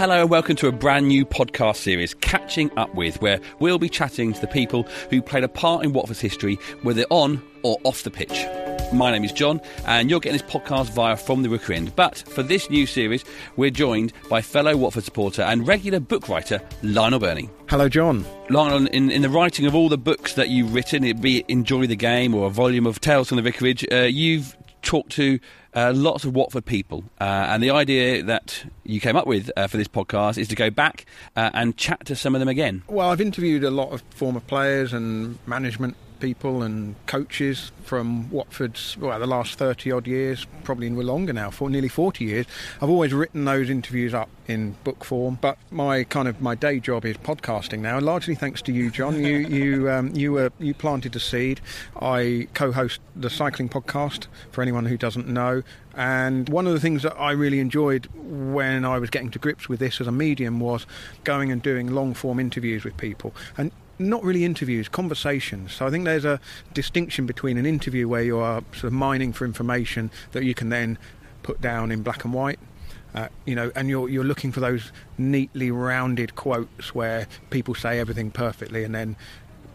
Hello and welcome to a brand new podcast series, Catching Up With, where we'll be chatting to the people who played a part in Watford's history, whether on or off the pitch. My name is John, and you're getting this podcast via From the Rookery End. But for this new series, we're joined by fellow Watford supporter and regular book writer Lionel Birnie. Hello, John. Lionel, in, in the writing of all the books that you've written, it be it Enjoy the Game or a volume of Tales from the Vicarage, uh, you've talked to uh, lots of Watford people. Uh, and the idea that you came up with uh, for this podcast is to go back uh, and chat to some of them again. Well, I've interviewed a lot of former players and management people and coaches from Watford's well the last 30 odd years probably longer now for nearly 40 years. I've always written those interviews up in book form but my kind of my day job is podcasting now largely thanks to you John. You you um, you were you planted the seed. I co-host the cycling podcast for anyone who doesn't know and one of the things that I really enjoyed when I was getting to grips with this as a medium was going and doing long form interviews with people. And not really interviews, conversations. So I think there's a distinction between an interview where you are sort of mining for information that you can then put down in black and white. Uh, you know, and you're you're looking for those neatly rounded quotes where people say everything perfectly, and then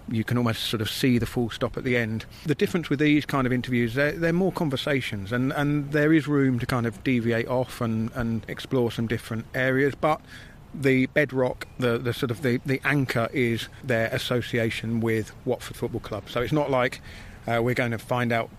you can almost sort of see the full stop at the end. The difference with these kind of interviews, they're, they're more conversations, and, and there is room to kind of deviate off and, and explore some different areas, but the bedrock, the, the sort of the, the anchor is their association with Watford Football Club. So it's not like uh, we're going to find out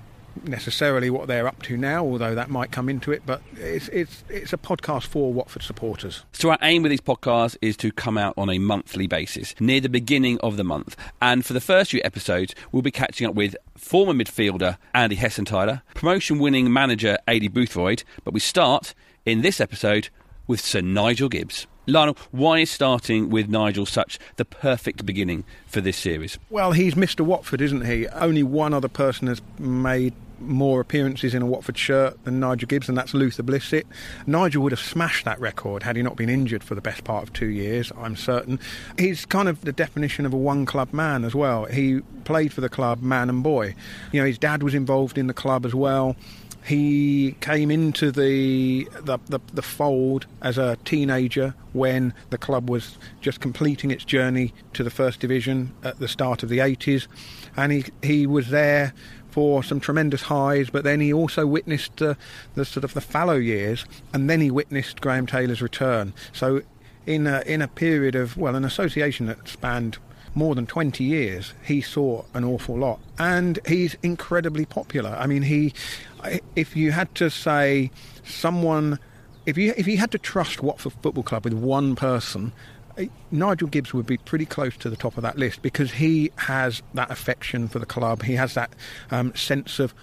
necessarily what they're up to now, although that might come into it. But it's it's it's a podcast for Watford supporters. So our aim with these podcasts is to come out on a monthly basis, near the beginning of the month. And for the first few episodes, we'll be catching up with former midfielder Andy Hessenthaler, promotion-winning manager Aidy Boothroyd. But we start in this episode with Sir Nigel Gibbs. Lionel, why is starting with Nigel such the perfect beginning for this series? Well, he's Mr. Watford, isn't he? Only one other person has made more appearances in a Watford shirt than Nigel Gibbs, and that's Luther Blissett. Nigel would have smashed that record had he not been injured for the best part of two years, I'm certain. He's kind of the definition of a one club man as well. He played for the club, man and boy. You know, his dad was involved in the club as well. He came into the, the, the, the, fold as a teenager when the club was just completing its journey to the first division at the start of the 80s. And he, he was there for some tremendous highs, but then he also witnessed uh, the sort of the fallow years, and then he witnessed Graham Taylor's return. So, in a, in a period of well, an association that spanned more than 20 years, he saw an awful lot. And he's incredibly popular. I mean, he, if you had to say someone, if you, if you had to trust Watford Football Club with one person, Nigel Gibbs would be pretty close to the top of that list because he has that affection for the club. He has that um, sense of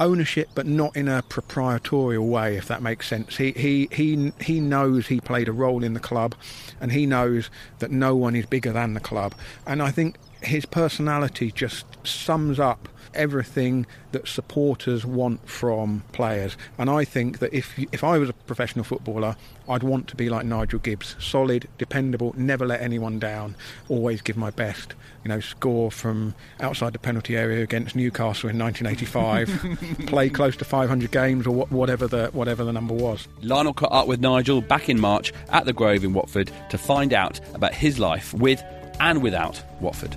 ownership, but not in a proprietorial way, if that makes sense. He he he he knows he played a role in the club, and he knows that no one is bigger than the club. And I think his personality just sums up everything that supporters want from players. And I think that if if I was a professional footballer, I'd want to be like Nigel Gibbs, solid, dependable, never let anyone down, always give my best. You know, score from outside the penalty area against Newcastle in 1985, play close to 500 games or whatever the whatever the number was. Lionel caught up with Nigel back in March at the Grove in Watford to find out about his life with and without Watford.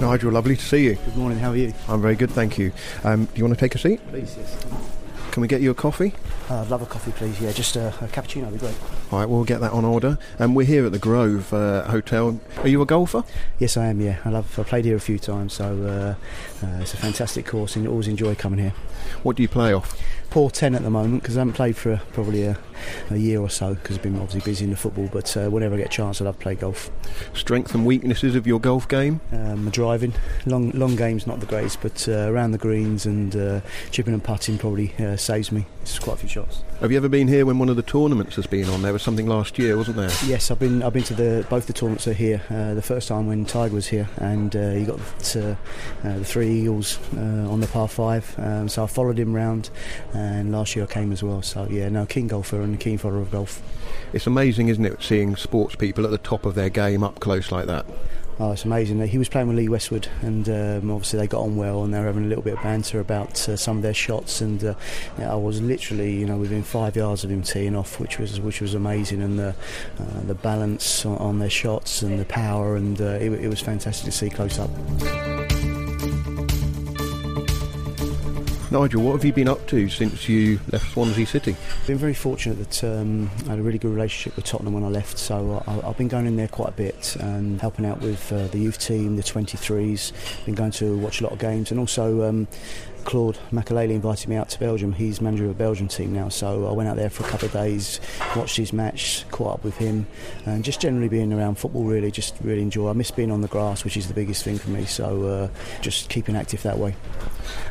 Nigel, lovely to see you. Good morning, how are you? I'm very good, thank you. Um, do you want to take a seat? Please, yes. Can we get you a coffee? Uh, I'd love a coffee, please. Yeah, just a, a cappuccino would be great. All right, we'll get that on order. And um, we're here at the Grove uh, Hotel. Are you a golfer? Yes, I am. Yeah, I love. I played here a few times, so uh, uh, it's a fantastic course, and always enjoy coming here. What do you play off? Poor 10 at the moment because I haven't played for probably a, a year or so because I've been obviously busy in the football. But uh, whenever I get a chance, I love to play golf. Strengths and weaknesses of your golf game? Um, my driving, long long game's not the greatest, but uh, around the greens and uh, chipping and putting probably uh, saves me. It's quite a few shots. Have you ever been here when one of the tournaments has been on? There was something last year, wasn't there? Yes, I've been. I've been to the both the tournaments are here. Uh, the first time when Tiger was here, and uh, he got the three eagles on the par five. Um, so I followed him round, and last year I came as well. So yeah, no, keen golfer and a keen follower of golf. It's amazing, isn't it, seeing sports people at the top of their game up close like that? Oh, it's amazing. He was playing with Lee Westwood, and um, obviously they got on well, and they were having a little bit of banter about uh, some of their shots. And uh, I was literally, you know, within five yards of him teeing off, which was which was amazing, and the uh, the balance on, on, their shots and the power, and uh, it, it was fantastic to see close up. Nigel, what have you been up to since you left Swansea City? I've been very fortunate that um, I had a really good relationship with Tottenham when I left, so I, have been going in there quite a bit and helping out with uh, the youth team, the 23s. Been going to watch a lot of games and also. Um, Claude Makélélé invited me out to Belgium. He's manager of a Belgian team now, so I went out there for a couple of days, watched his match, caught up with him, and just generally being around football. Really, just really enjoy. I miss being on the grass, which is the biggest thing for me. So uh, just keeping active that way.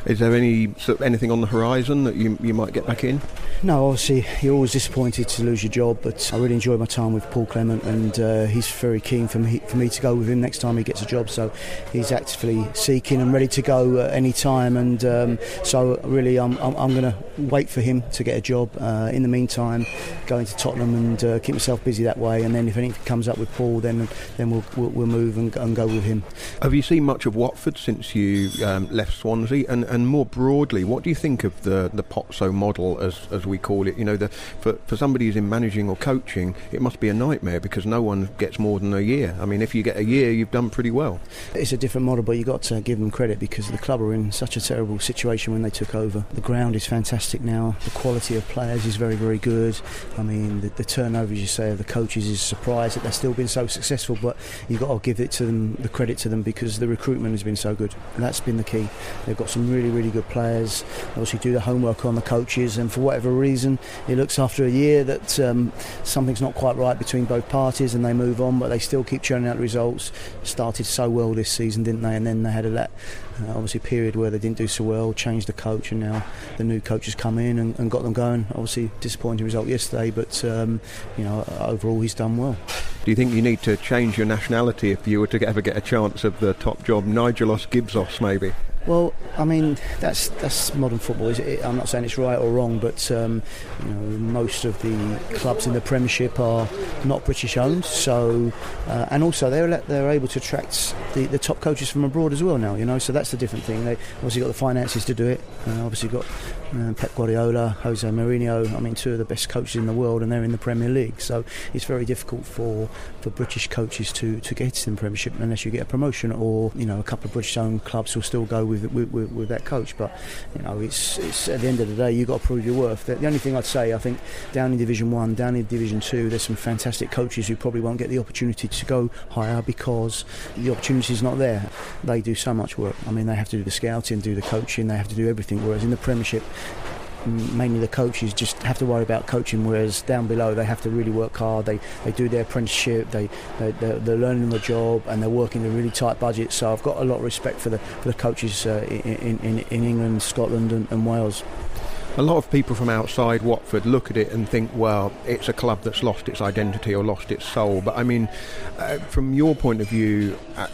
Is there any sort of anything on the horizon that you you might get back in? No, obviously you're always disappointed to lose your job, but I really enjoyed my time with Paul Clement, and uh, he's very keen for me for me to go with him next time he gets a job. So he's actively seeking and ready to go at any time, and um, so really I'm, I'm, I'm going to wait for him to get a job. Uh, in the meantime, go into Tottenham and uh, keep myself busy that way, and then if anything comes up with Paul, then then we'll we'll, we'll move and, and, go with him. Have you seen much of Watford since you um, left Swansea, and, and more broadly, what do you think of the the Pozzo model as as we call it. You know, the, for for somebody who's in managing or coaching, it must be a nightmare because no one gets more than a year. I mean, if you get a year, you've done pretty well. It's a different model, but you've got to give them credit because the club are in such a terrible situation when they took over. The ground is fantastic now. The quality of players is very, very good. I mean, the, the turnover, as you say, of the coaches is a surprise that they've still been so successful. But you've got to give it to them, the credit to them, because the recruitment has been so good, and that's been the key. They've got some really, really good players. Obviously, do the homework on the coaches, and for whatever reason, it looks after a year that um, something's not quite right between both parties and they move on, but they still keep churning out results. Started so well this season, didn't they? And then they had a let, uh, obviously period where they didn't do so well, changed the coach, and now the new coach has come in and, and got them going. Obviously, disappointing result yesterday, but um, you know overall he's done well. Do you think you need to change your nationality if you were to ever get a chance of the top job, Nigelos Gibsos maybe? Well, I mean that's that's modern football. It, I'm not saying it's right or wrong, but um, you know most of the clubs in the Premiership are not British owned. So uh, and also they're they're able to attract the, the top coaches from abroad as well now. You know, so that's the different thing. They obviously got the finances to do it. Uh, obviously got uh, Pep Guardiola, Jose Mourinho. I mean, two of the best coaches in the world, and they're in the Premier League. So it's very difficult for, for British coaches to, to get in the Premiership unless you get a promotion, or you know, a couple of British-owned clubs will still go with with, with, with that coach. But you know, it's, it's at the end of the day, you've got to prove your worth. The, the only thing I'd say, I think, down in Division One, down in Division Two, there's some fantastic coaches who probably won't get the opportunity to go higher because the opportunity is not there. They do so much work. I mean, they have to do the scouting, do the coaching, they have to do everything. Whereas in the Premiership, mainly the coaches just have to worry about coaching whereas down below they have to really work hard. They they do their apprenticeship. They, they they're, they're learning the job and they're working a really tight budget. So I've got a lot of respect for the for the coaches uh, in, in, in England Scotland and, and Wales a lot of people from outside Watford look at it and think, well, it's a club that's lost its identity or lost its soul. But I mean, uh, from your point of view, uh,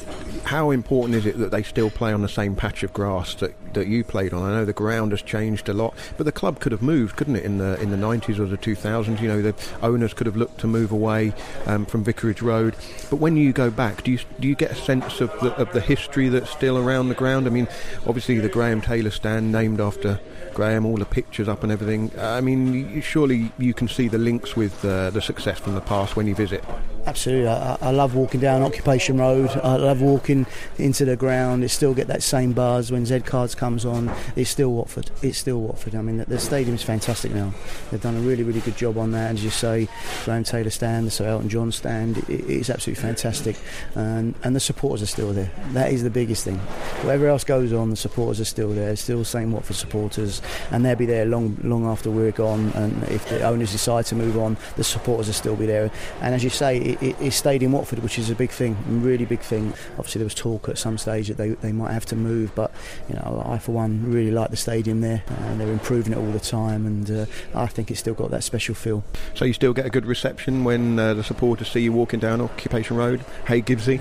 how important is it that they still play on the same patch of grass that, that you played on? I know the ground has changed a lot, but the club could have moved, couldn't it, in the in the 90s or the 2000s? You know, the owners could have looked to move away um, from Vicarage Road. But when you go back, do you do you get a sense of the, of the history that's still around the ground? I mean, obviously the Graham Taylor stand named after Graham, all the pictures up and everything. I mean, surely you can see the links with uh, the success from the past when you visit. Absolutely, I, I, love walking down Occupation Road. I love walking into the ground. It still get that same buzz when Z-Cars comes on. It's still Watford. It's still Watford. I mean, the, the stadium is fantastic now. They've done a really, really good job on that. As you say, Graham Taylor stand, the Sir Elton John stand. It, it's absolutely fantastic, and and the supporters are still there. That is the biggest thing. Whatever else goes on, the supporters are still there. Still same Watford supporters, and they'll be there long, long after we're gone. And if the owners decide to move on, the supporters will still be there. And as you say it, it, stayed in Watford, which is a big thing, a really big thing. Obviously, there was talk at some stage that they, they might have to move, but you know, I for one really like the stadium there, and they're improving it all the time, and uh, I think it's still got that special feel. So you still get a good reception when uh, the supporters see you walking down Occupation Road? Hey Gibbsy,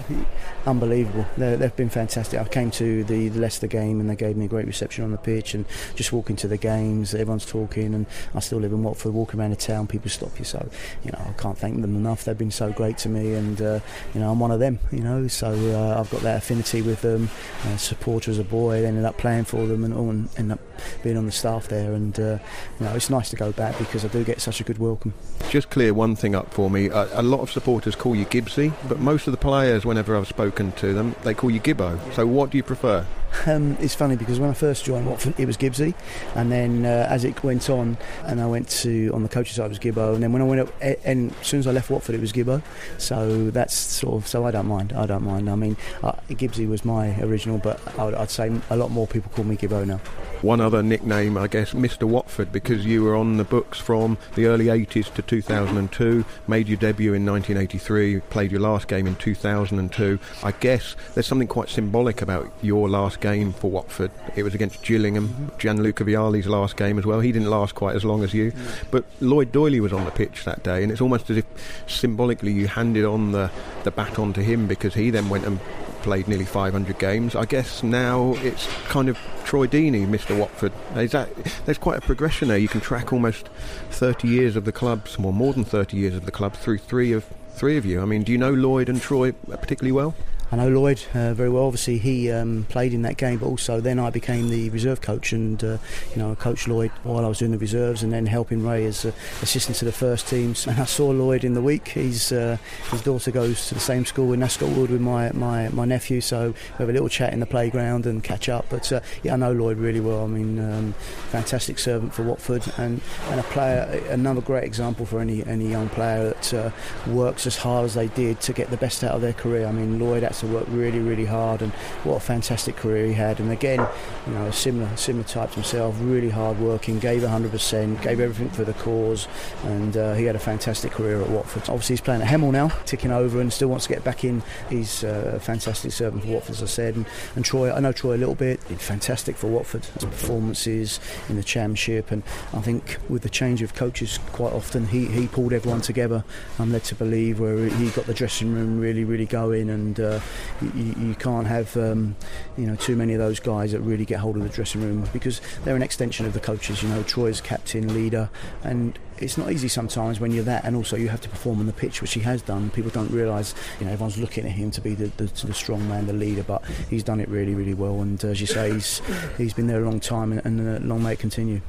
unbelievable. they have been fantastic. I came to the, the Leicester game, and they gave me a great reception on the pitch, and just walking to the games, everyone's talking, and I still live in Watford. Walking around the town, people stop you, so you know I can't thank them enough. They've been so great great to me, and uh, you know I'm one of them. You know, so uh, I've got that affinity with them. Uh, supporter as a boy, ended up playing for them, and, and ended up being on the staff there. And uh, you know, it's nice to go back because I do get such a good welcome. Just clear one thing up for me. A, a lot of supporters call you Gibbsy, but most of the players, whenever I've spoken to them, they call you Gibbo. So what do you prefer? Um, it's funny because when I first joined Watford, it was Gibbsy, and then uh, as it went on, and I went to on the coaching side it was Gibbo, and then when I went up, and as soon as I left Watford, it was Gibbo. So that's sort of so I don't mind. I don't mind. I mean, uh, Gibbsy was my original, but I would, I'd say a lot more people call me Gibbo now. One other nickname, I guess, Mr. Watford, because you were on the books from the early 80s to 2002, made your debut in 1983, played your last game in 2002. I guess there's something quite symbolic about your last game for Watford. It was against Gillingham, Gianluca Vialli's last game as well. He didn't last quite as long as you, mm. but Lloyd Doyley was on the pitch that day, and it's almost as if symbolically you handed on the, the baton to him because he then went and played nearly 500 games. I guess now it's kind of Troy Deeney, Mr. Watford. Is That, there's quite a progression there. You can track almost 30 years of the clubs, well, more than 30 years of the club through three of three of you. I mean, do you know Lloyd and Troy particularly well? I know Lloyd uh, very well. Obviously, he um, played in that game, but also then I became the reserve coach, and uh, you know, I coached Lloyd while I was doing the reserves, and then helping Ray as uh, assistant to the first teams. And I saw Lloyd in the week. He's uh, his daughter goes to the same school in Ascot Wood with my, my, my nephew, so we have a little chat in the playground and catch up. But uh, yeah, I know Lloyd really well. I mean, um, fantastic servant for Watford, and, and a player, another great example for any any young player that uh, works as hard as they did to get the best out of their career. I mean, Lloyd to work really, really hard, and what a fantastic career he had. And again, you know, similar similar type to himself, really hard working, gave 100%, gave everything for the cause, and uh, he had a fantastic career at Watford. Obviously, he's playing at Hemel now, ticking over, and still wants to get back in. He's uh, a fantastic servant for Watford, as I said, and, and Troy. I know Troy a little bit. Fantastic for Watford. His performances in the Championship, and I think with the change of coaches, quite often he, he pulled everyone together. I'm led to believe where he got the dressing room really, really going, and uh, you, you can't have um, you know too many of those guys that really get hold of the dressing room because they're an extension of the coaches. You know, Troy's captain, leader, and it's not easy sometimes when you're that, and also you have to perform on the pitch, which he has done. People don't realise, you know, everyone's looking at him to be the, the, the strong man, the leader, but he's done it really, really well. And as you say, he's he's been there a long time, and, and uh, long may it continue.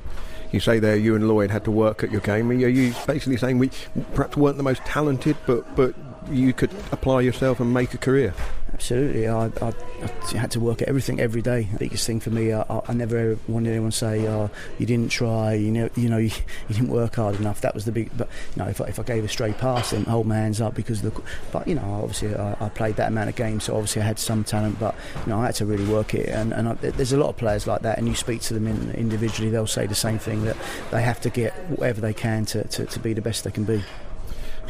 You say there you and Lloyd had to work at your game. Are you basically saying we perhaps weren't the most talented, but but you could apply yourself and make a career? Absolutely, I, I, I, had to work at everything every day. The biggest thing for me, I, I never wanted anyone to say, "Oh, you didn't try," you know, you know, you, you, didn't work hard enough. That was the big. But you know, if I, if I gave a stray pass, then hold my hands up because the. But you know, obviously, I, played that amount of games, so obviously I had some talent. But you know, I had to really work it, and, and there's a lot of players like that. And you speak to them in, individually, they'll say the same thing that they have to get whatever they can to, to, to be the best they can be.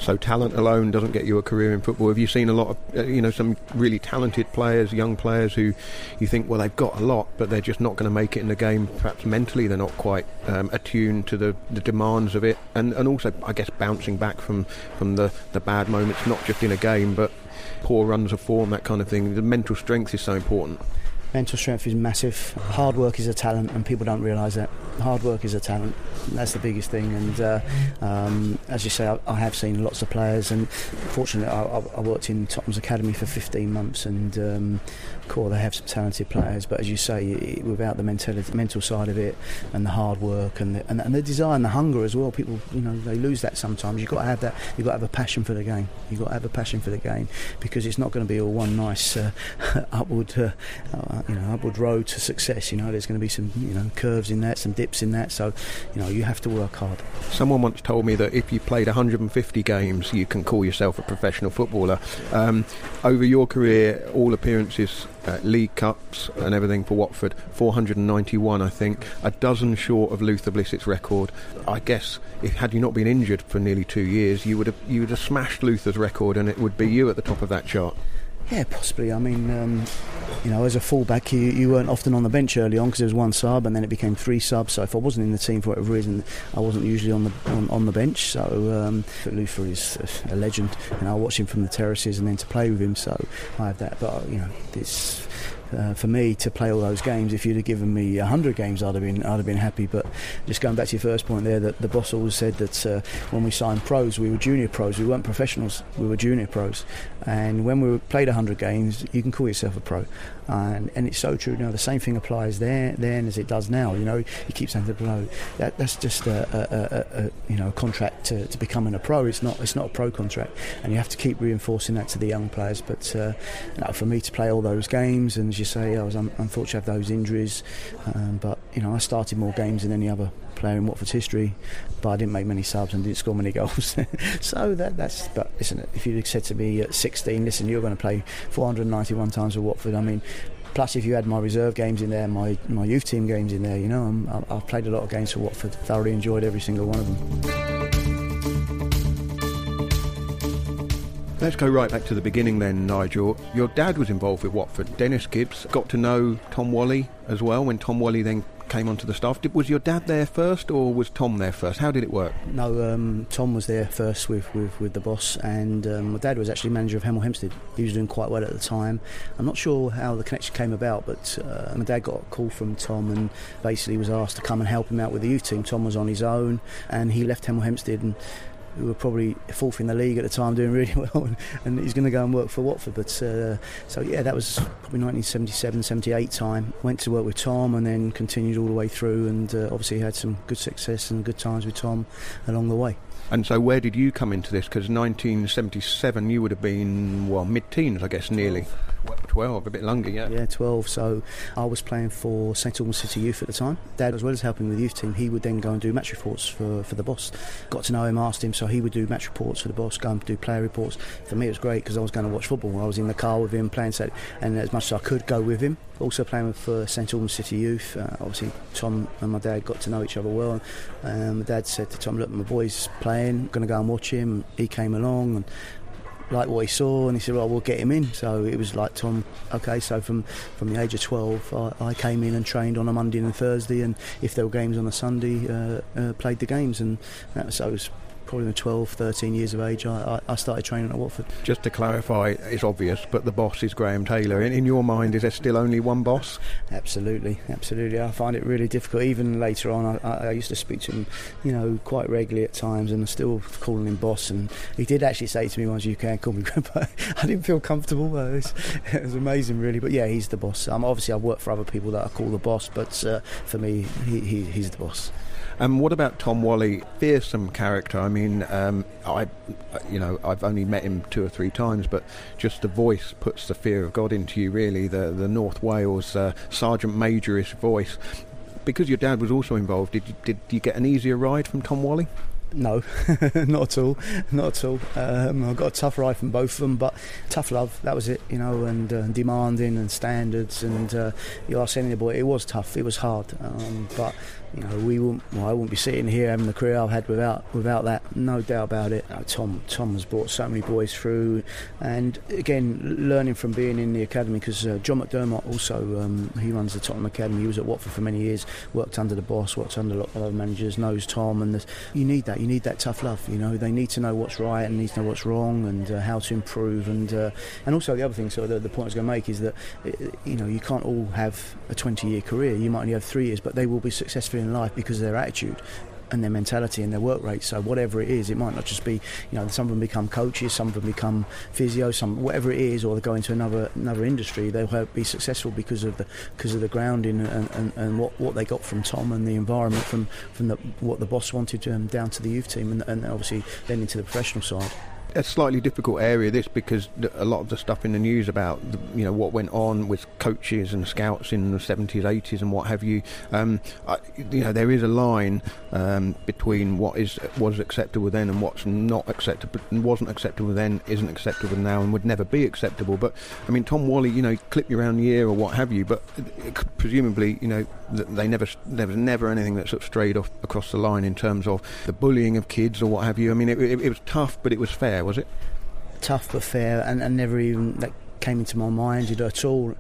So talent alone doesn't get you a career in football. Have you seen a lot of, uh, you know, some really talented players, young players who you think, well, they've got a lot, but they're just not going to make it in the game. Perhaps mentally, they're not quite um, attuned to the, the demands of it, and and also, I guess, bouncing back from from the the bad moments, not just in a game, but poor runs of form, that kind of thing. The mental strength is so important. Mental strength is massive. Hard work is a talent, and people don't realise that. Hard work is a talent. That's the biggest thing. And uh, um, as you say, I, I, have seen lots of players, and fortunately, I, I, worked in Tottenham's academy for 15 months, and um, course, they have some talented players. But as you say, without the mentality, mental side of it, and the hard work, and the, and, and the desire and the hunger as well, people, you know, they lose that sometimes. You've got to have that. You've got to have a passion for the game. You've got to have a passion for the game because it's not going to be all one nice uh, upward. Uh, you know, upward road to success. You know, there's going to be some, you know, curves in that, some dips in that. So, you know, you have to work hard. Someone once told me that if you played 150 games, you can call yourself a professional footballer. Um, over your career, all appearances, uh, League Cups and everything for Watford, 491, I think, a dozen short of Luther Blissett's record. I guess if had you not been injured for nearly two years, you would have you would have smashed Luther's record, and it would be you at the top of that chart. Yeah, possibly. I mean, um, you know, as a fullback, you, you weren't often on the bench early on because there was one sub, and then it became three subs. So if I wasn't in the team for whatever reason, I wasn't usually on the on, on the bench. So um, Luther is a, a legend, and I watch him from the terraces and then to play with him. So I have that. But you know, it's uh, for me to play all those games. If you'd have given me hundred games, I'd have been I'd have been happy. But just going back to your first point there, that the boss always said that uh, when we signed pros, we were junior pros. We weren't professionals. We were junior pros. And when we played hundred games, you can call yourself a pro. And, and it's so true. now. the same thing applies there then as it does now. You know, you keep saying to that, that's just a, a, a, a you know contract to, to, becoming a pro. It's not it's not a pro contract, and you have to keep reinforcing that to the young players. But uh, for me to play all those games, and you say, I was un- unfortunate have those injuries. Um, but you know, I started more games than any other player in Watford's history, but I didn't make many subs and didn't score many goals. so that, that's. But listen, if you'd said to me at 16, listen, you're going to play 491 times with Watford. I mean, plus if you had my reserve games in there, my my youth team games in there, you know, I'm, I've played a lot of games for Watford. Thoroughly enjoyed every single one of them. Let's go right back to the beginning then, Nigel. Your dad was involved with Watford. Dennis Gibbs got to know Tom Walley as well when Tom Walley then came onto the staff. Did, was your dad there first, or was Tom there first? How did it work? No, um, Tom was there first with, with, with the boss, and um, my dad was actually manager of Hemel Hempstead. He was doing quite well at the time. I'm not sure how the connection came about, but uh, my dad got a call from Tom and basically was asked to come and help him out with the youth team. Tom was on his own, and he left Hemel Hempstead and who were probably fourth in the league at the time, doing really well, and, and he's going to go and work for Watford. But uh, so yeah, that was probably 1977, 78 time. Went to work with Tom, and then continued all the way through, and uh, obviously had some good success and good times with Tom along the way. And so, where did you come into this? Because 1977, you would have been well mid-teens, I guess, nearly. 12, a bit longer, yeah. Yeah, 12. So I was playing for St Albans City Youth at the time. Dad, as well as helping with the youth team, he would then go and do match reports for, for the boss. Got to know him, asked him, so he would do match reports for the boss, go and do player reports. For me, it was great because I was going to watch football. I was in the car with him playing, set, and as much as I could go with him. Also playing for St Albans City Youth. Uh, obviously, Tom and my dad got to know each other well. Um, my dad said to Tom, "Look, my boy's playing. Going to go and watch him." He came along and liked what he saw, and he said, "Well, we'll get him in." So it was like Tom. Okay, so from from the age of twelve, I, I came in and trained on a Monday and a Thursday, and if there were games on a Sunday, uh, uh, played the games, and that so it was probably 12, 13 years of age, I, I, started training at Watford. Just to clarify, it's obvious, but the boss is Graham Taylor. In, in, your mind, is there still only one boss? Absolutely, absolutely. I find it really difficult. Even later on, I, I used to speak to him, you know, quite regularly at times, and I'm still calling him boss. And he did actually say to me once, "You can call me Grandpa." I didn't feel comfortable. It was, it was, amazing, really. But yeah, he's the boss. Um, obviously, I've worked for other people that I call the boss, but uh, for me, he, he, he's the boss. And um, what about Tom Walley? Fearsome character. I mean, um, I, you know, I've only met him two or three times, but just the voice puts the fear of God into you. Really, the the North Wales uh, Sergeant Majorish voice. Because your dad was also involved, did you, did you get an easier ride from Tom Walley? No, not at all, not at all. Um, I got a tough ride from both of them, but tough love. That was it, you know, and uh, demanding and standards. And uh, you ask any boy, it was tough, it was hard, um, but you know, we wouldn't. Well, I wouldn't be sitting here having the career I've had without without that. No doubt about it. Uh, Tom Tom has brought so many boys through, and again, learning from being in the academy because uh, John McDermott also um, he runs the Tottenham Academy. He was at Watford for many years, worked under the boss, worked under a lot of other managers, knows Tom, and you need that. You need that tough love. You know, they need to know what's right and need to know what's wrong and uh, how to improve. And uh, and also the other thing. So the, the point I was going to make is that you know you can't all have a 20 year career. You might only have three years, but they will be successful in life because of their attitude and their mentality and their work rate. So whatever it is, it might not just be, you know, some of them become coaches, some of them become physio, some whatever it is, or they go into another another industry. They'll be successful because of the because of the grounding and, and, and what, what they got from Tom and the environment from from the, what the boss wanted um, down to the youth team and, and obviously then into the professional side a slightly difficult area this because a lot of the stuff in the news about the, you know what went on with coaches and scouts in the 70s 80s and what have you um, I, you know there is a line um, between what is was acceptable then and what's not acceptable wasn't acceptable then isn't acceptable now and would never be acceptable. But I mean Tom Walley you know clip you around the ear or what have you but presumably you know they never there was never anything that sort of strayed off across the line in terms of the bullying of kids or what have you I mean it, it, it was tough but it was fair was it? Tough but fair, and, and never even that came into my mind at all.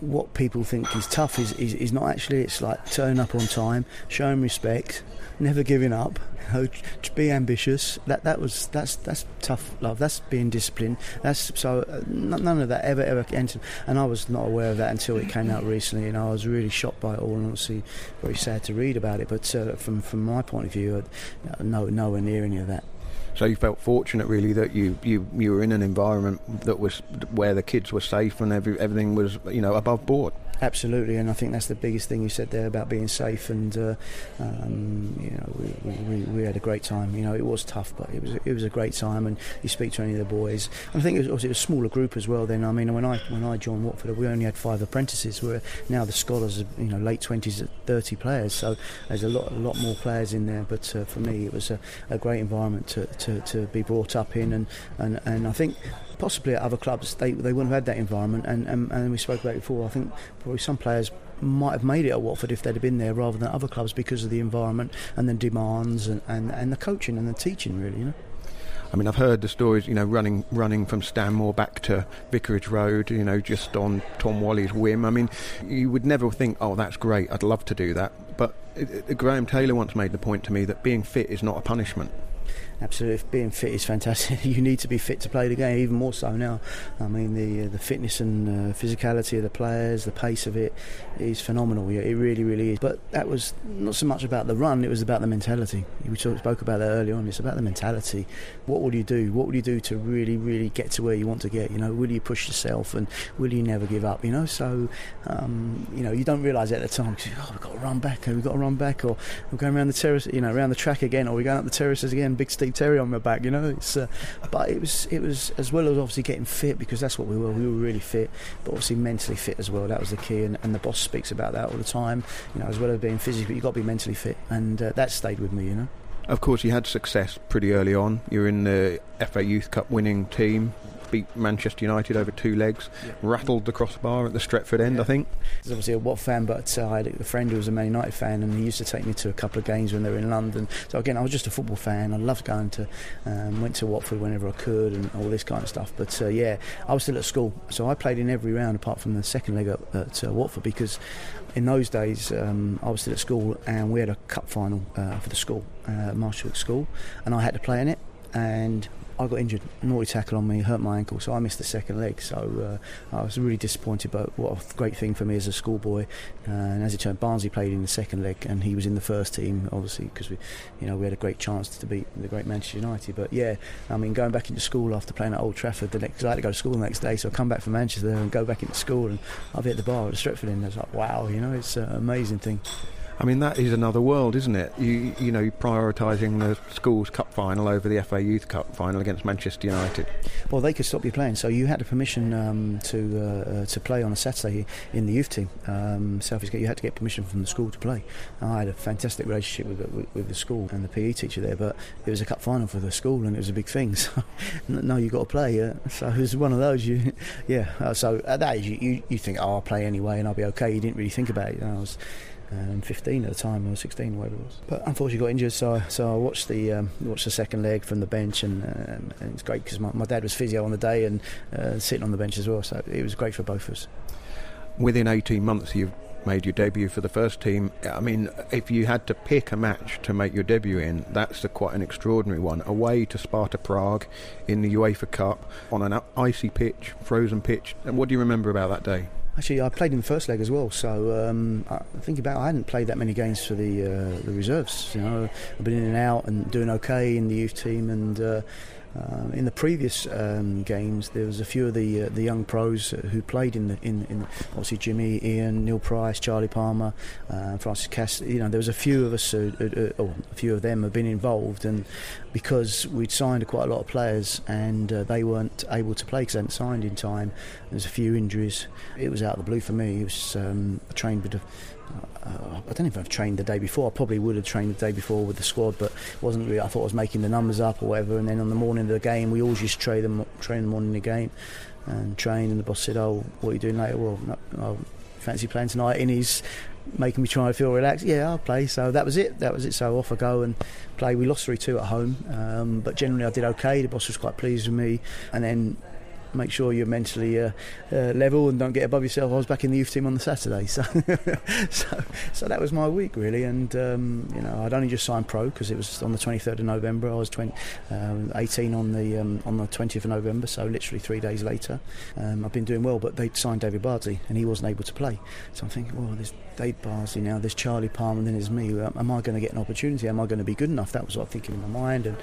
What people think is tough is, is, is not actually. It's like turning up on time, showing respect, never giving up, know, be ambitious. That that was that's that's tough love. That's being disciplined. That's so uh, none of that ever ever entered. And I was not aware of that until it came out recently. And I was really shocked by it all. And obviously, very sad to read about it. But uh, from from my point of view, uh, no nowhere near any of that. So you felt fortunate, really, that you, you, you were in an environment that was where the kids were safe and every, everything was you know above board. Absolutely, and I think that's the biggest thing you said there about being safe. And uh, um, you know, we, we, we, had a great time. You know, it was tough, but it was it was a great time. And you speak to any of the boys. And I think it was, it was a smaller group as well. Then I mean, when I when I joined Watford, we only had five apprentices. Where now the scholars, are, you know, late twenties, thirty players. So there's a lot a lot more players in there. But uh, for me, it was a, a great environment to, to, to be brought up in. And, and, and I think possibly at other clubs they, they wouldn't have had that environment and, and, and we spoke about it before I think probably some players might have made it at Watford if they'd have been there rather than other clubs because of the environment and the demands and, and, and the coaching and the teaching really you know I mean, I've heard the stories, you know, running running from Stanmore back to Vicarage Road, you know, just on Tom Walley's whim. I mean, you would never think, oh, that's great, I'd love to do that. But it, it, Graham Taylor once made the point to me that being fit is not a punishment absolutely. Being fit is fantastic. you need to be fit to play the game, even more so now. I mean, the uh, the fitness and uh, physicality of the players, the pace of it is phenomenal. Yeah, it really, really is. But that was not so much about the run; it was about the mentality. We spoke about that earlier on. It's about the mentality. What will you do? What will you do to really, really get to where you want to get? You know, will you push yourself and will you never give up? You know, so um, you know you don't realise at the time. Oh, we've got to run back. We've got to run back, or we're going around the terrace. You know, around the track again, or we're going up the terraces again. Big Steve Terry on my back, you know. It's, uh, but it was it was as well as obviously getting fit because that's what we were. We were really fit, but obviously mentally fit as well. That was the key, and, and the boss speaks about that all the time. You know, as well as being physically, but you've got to be mentally fit, and uh, that stayed with me. You know. Of course, you had success pretty early on. You're in the FA Youth Cup winning team beat Manchester United over two legs, yeah. rattled the crossbar at the Stretford end, yeah. I think. I was obviously a Wat fan, but uh, I had a friend who was a Man United fan, and he used to take me to a couple of games when they were in London. So again, I was just a football fan. I loved going to, um, went to Watford whenever I could, and all this kind of stuff. But uh, yeah, I was still at school, so I played in every round apart from the second leg at, at uh, Watford because in those days, um, I was still at school and we had a cup final uh, for the school, uh, Marshall School, and I had to play in it. And I got injured, naughty tackle on me, hurt my ankle, so I missed the second leg. So uh, I was really disappointed, but what a great thing for me as a schoolboy. Uh, and as it turned, Barnsley played in the second leg, and he was in the first team, obviously, because we, you know, we had a great chance to beat the great Manchester United. But yeah, I mean, going back into school after playing at Old Trafford, the next, I had to go to school the next day, so I come back from Manchester and go back into school, and I'll be at the bar at the Stretford End. I was like, wow, you know, it's an amazing thing. I mean, that is another world, isn't it? You you know, prioritising the school's cup final over the FA Youth Cup final against Manchester United. Well, they could stop you playing, so you had a permission um, to uh, uh, to play on a Saturday in the youth team. Um, You had to get permission from the school to play. I had a fantastic relationship with, with, with the school and the PE teacher there, but it was a cup final for the school, and it was a big thing. So no, you got to play. Uh, so it was one of those. You, yeah. Uh, so at that age, you, you, you think, oh, I'll play anyway, and I'll be okay. You didn't really think about it. You know, I was um, 15 at the time, or 16, whatever it was. But unfortunately, got injured, so so I watched the um, watched the second leg from the bench, and, um, and it's great because my, my dad was physio on the day and uh, sitting on the bench as well, so it was great for both of us. Within 18 months, you've made your debut for the first team. I mean, if you had to pick a match to make your debut in, that's a, quite an extraordinary one. Away to Sparta Prague in the UEFA Cup on an icy pitch, frozen pitch. And what do you remember about that day? Actually, I played in the first leg as well. So um, I think about I hadn't played that many games for the uh, the reserves. You know, I've been in and out and doing okay in the youth team and. Uh, um, in the previous um, games, there was a few of the uh, the young pros who played in the in, in obviously Jimmy, Ian, Neil Price, Charlie Palmer, uh, Francis Cass. You know, there was a few of us, uh, or a few of them have been involved, and because we'd signed quite a lot of players and uh, they weren't able to play because they hadn't signed in time. There's a few injuries. It was out of the blue for me. It was um, a trained bit of uh, I don't know if I've trained the day before. I probably would have trained the day before with the squad, but wasn't really. I thought I was making the numbers up or whatever. And then on the morning of the game, we always to train them, train the morning of the game, and train. And the boss said, "Oh, what are you doing later?" Well, no, I fancy playing tonight. And he's making me try and feel relaxed. Yeah, I'll play. So that was it. That was it. So off I go and play. We lost three two at home, um, but generally I did okay. The boss was quite pleased with me, and then make sure you're mentally uh, uh, level and don't get above yourself. I was back in the youth team on the Saturday, so so, so that was my week really. And um, you know, I'd only just signed pro because it was on the 23rd of November. I was 20, um, 18 on the um, on the 20th of November, so literally three days later. Um, I've been doing well, but they signed David Bardsley and he wasn't able to play. So I'm thinking, well, there's David Bardsley now, there's Charlie Palmer, then there's me. Am I going to get an opportunity? Am I going to be good enough? That was what I'm thinking in my mind, and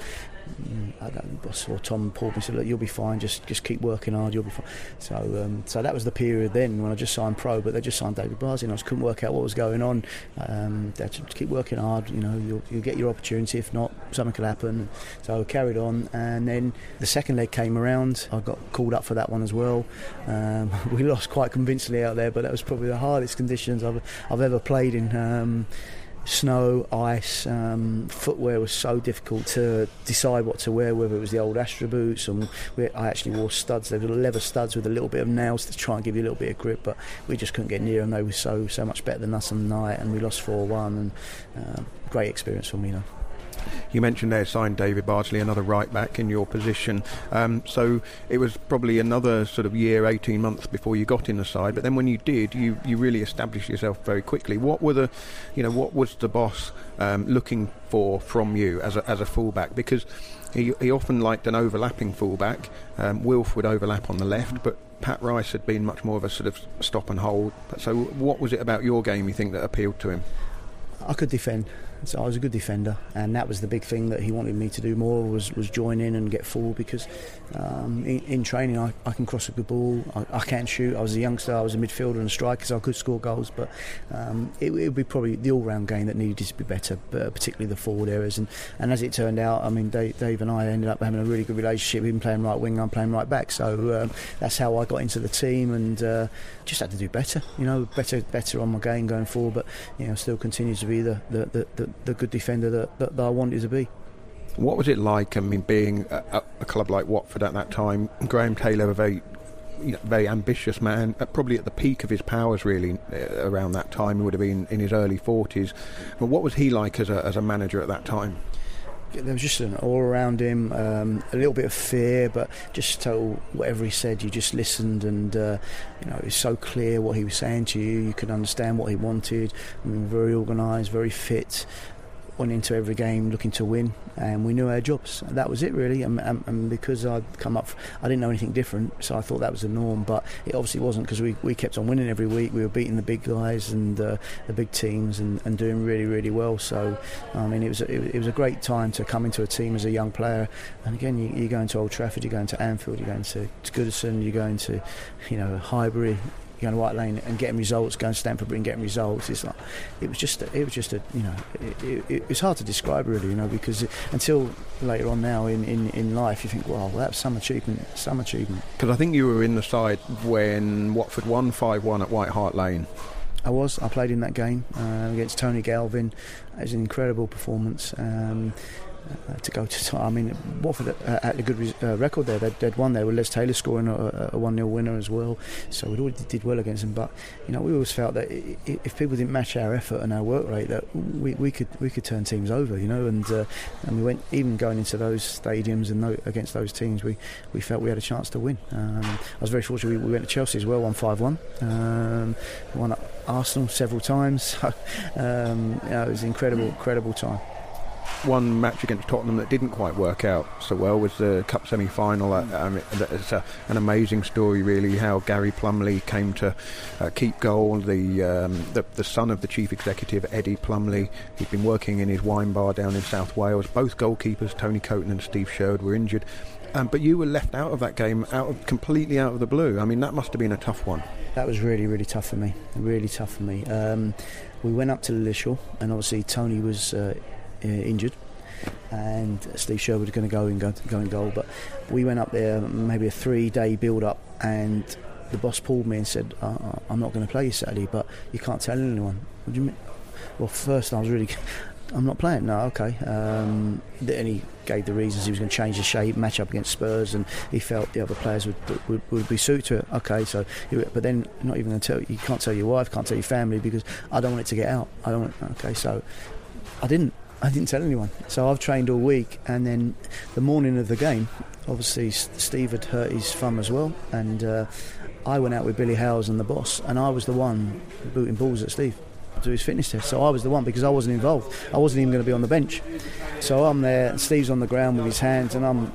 I, saw Tom Paul and said, "Look, you'll be fine. Just just keep working hard. You'll be fine." So um, so that was the period then when I just signed pro, but they just signed David and I just couldn't work out what was going on. Um, they to keep working hard. You know, you'll, you'll get your opportunity. If not, something could happen. So I carried on, and then the second leg came around. I got called up for that one as well. Um, we lost quite convincingly out there, but that was probably the hardest conditions I've I've ever played in. Um, snow, ice, um, footwear was so difficult to decide what to wear, whether it was the old Astra boots, and we, I actually wore studs. They were leather studs with a little bit of nails to try and give you a little bit of grip, but we just couldn't get near them. They were so so much better than us on the night, and we lost 4 1. And uh, great experience for me, know. You mentioned there signed David Bardsley, another right back in your position. Um, so it was probably another sort of year, 18 months before you got in the side. But then when you did, you, you really established yourself very quickly. What were the, you know, what was the boss um, looking for from you as a, as a fullback? Because he, he often liked an overlapping fullback. Um, Wilf would overlap on the left, but Pat Rice had been much more of a sort of stop and hold. So what was it about your game you think that appealed to him? I could defend. So I was a good defender, and that was the big thing that he wanted me to do more was, was join in and get forward because um, in, in, training I, I, can cross a good ball, I, I, can shoot. I was a youngster, I was a midfielder and a striker, so I could score goals. But um, it, it, would be probably the all-round game that needed to be better, particularly the forward areas. And, and as it turned out, I mean Dave, Dave and I ended up having a really good relationship. Him playing right wing, I'm playing right back. So um, that's how I got into the team and uh, just had to do better. You know, better better on my game going forward. But you know, still continue to be the the, the, the, the good defender that, that, that I wanted to be. What was it like? I mean, being a, a, club like Watford at that time, Graham Taylor, a very, you know, very ambitious man, probably at the peak of his powers, really, uh, around that time. He would have been in his early 40s. But what was he like as a, as a manager at that time? There was just an all around him, um, a little bit of fear, but just told whatever he said, you just listened, and uh, you know it was so clear what he was saying to you. You could understand what he wanted. I mean, very organised, very fit, went into every game looking to win, and we knew our jobs. That was it, really. And, and, and, because I'd come up, I didn't know anything different, so I thought that was the norm. But it obviously wasn't because we, we kept on winning every week. We were beating the big guys and uh, the big teams and, and doing really, really well. So, I mean, it was, a, it, was a great time to come into a team as a young player. And again, you, you're going to Old Trafford, you're going to Anfield, you go to Goodison, you go into, you know, Highbury going to White Lane and getting results, going to Stamford Bridge and getting results. It's like it was just it was just a you know it, it, it's hard to describe really you know because it, until later on now in, in, in life you think wow that's some achievement some achievement. Because I think you were in the side when Watford won five one at White Hart Lane. I was. I played in that game uh, against Tony Galvin. It was an incredible performance. Um, uh, to go to. I mean, Watford uh, had a good uh, record there. They'd, they'd, won there with Les Taylor scoring a, a one 0 winner as well. So we already did well against them. But you know, we always felt that if people didn't match our effort and our work rate, that we, we could we could turn teams over. You know, and uh, and we went even going into those stadiums and against those teams, we, we felt we had a chance to win. Um, I was very fortunate. We, we, went to Chelsea as well, won five one. Um, won Arsenal several times. So, um, you know, it was an incredible, incredible time one match against Tottenham that didn't quite work out so well was the cup semi-final. Uh, um, it's a, an amazing story, really, how Gary Plumley came to uh, keep goal. The, um, the, the son of the chief executive, Eddie Plumley, he'd been working in his wine bar down in South Wales. Both goalkeepers, Tony Coton and Steve Sherwood, were injured. Um, but you were left out of that game, out of, completely out of the blue. I mean, that must have been a tough one. That was really, really tough for me. Really tough for me. Um, we went up to Lilleshall, and obviously Tony was uh, injured and Steve Sherwood was going to go and go, go and goal. But we went up there, maybe a three day build up, and the boss pulled me and said, uh, uh I'm not going to play you Saturday, but you can't tell anyone. What do you mean? Well, first I was really, I'm not playing. No, okay. Um, and he gave the reasons he was going to change the shape, match up against Spurs, and he felt the other players would would, would be suited to it. Okay, so but then not even going to tell you can't tell your wife, can't tell your family because I don't want it to get out. I don't. Want, okay, so I didn't. I didn't tell anyone. So I've trained all week, and then the morning of the game, obviously Steve had hurt his thumb as well, and uh, I went out with Billy Howes and the boss, and I was the one booting balls at Steve to his fitness test. So I was the one because I wasn't involved. I wasn't even going to be on the bench. So I'm there, and Steve's on the ground with his hands, and I'm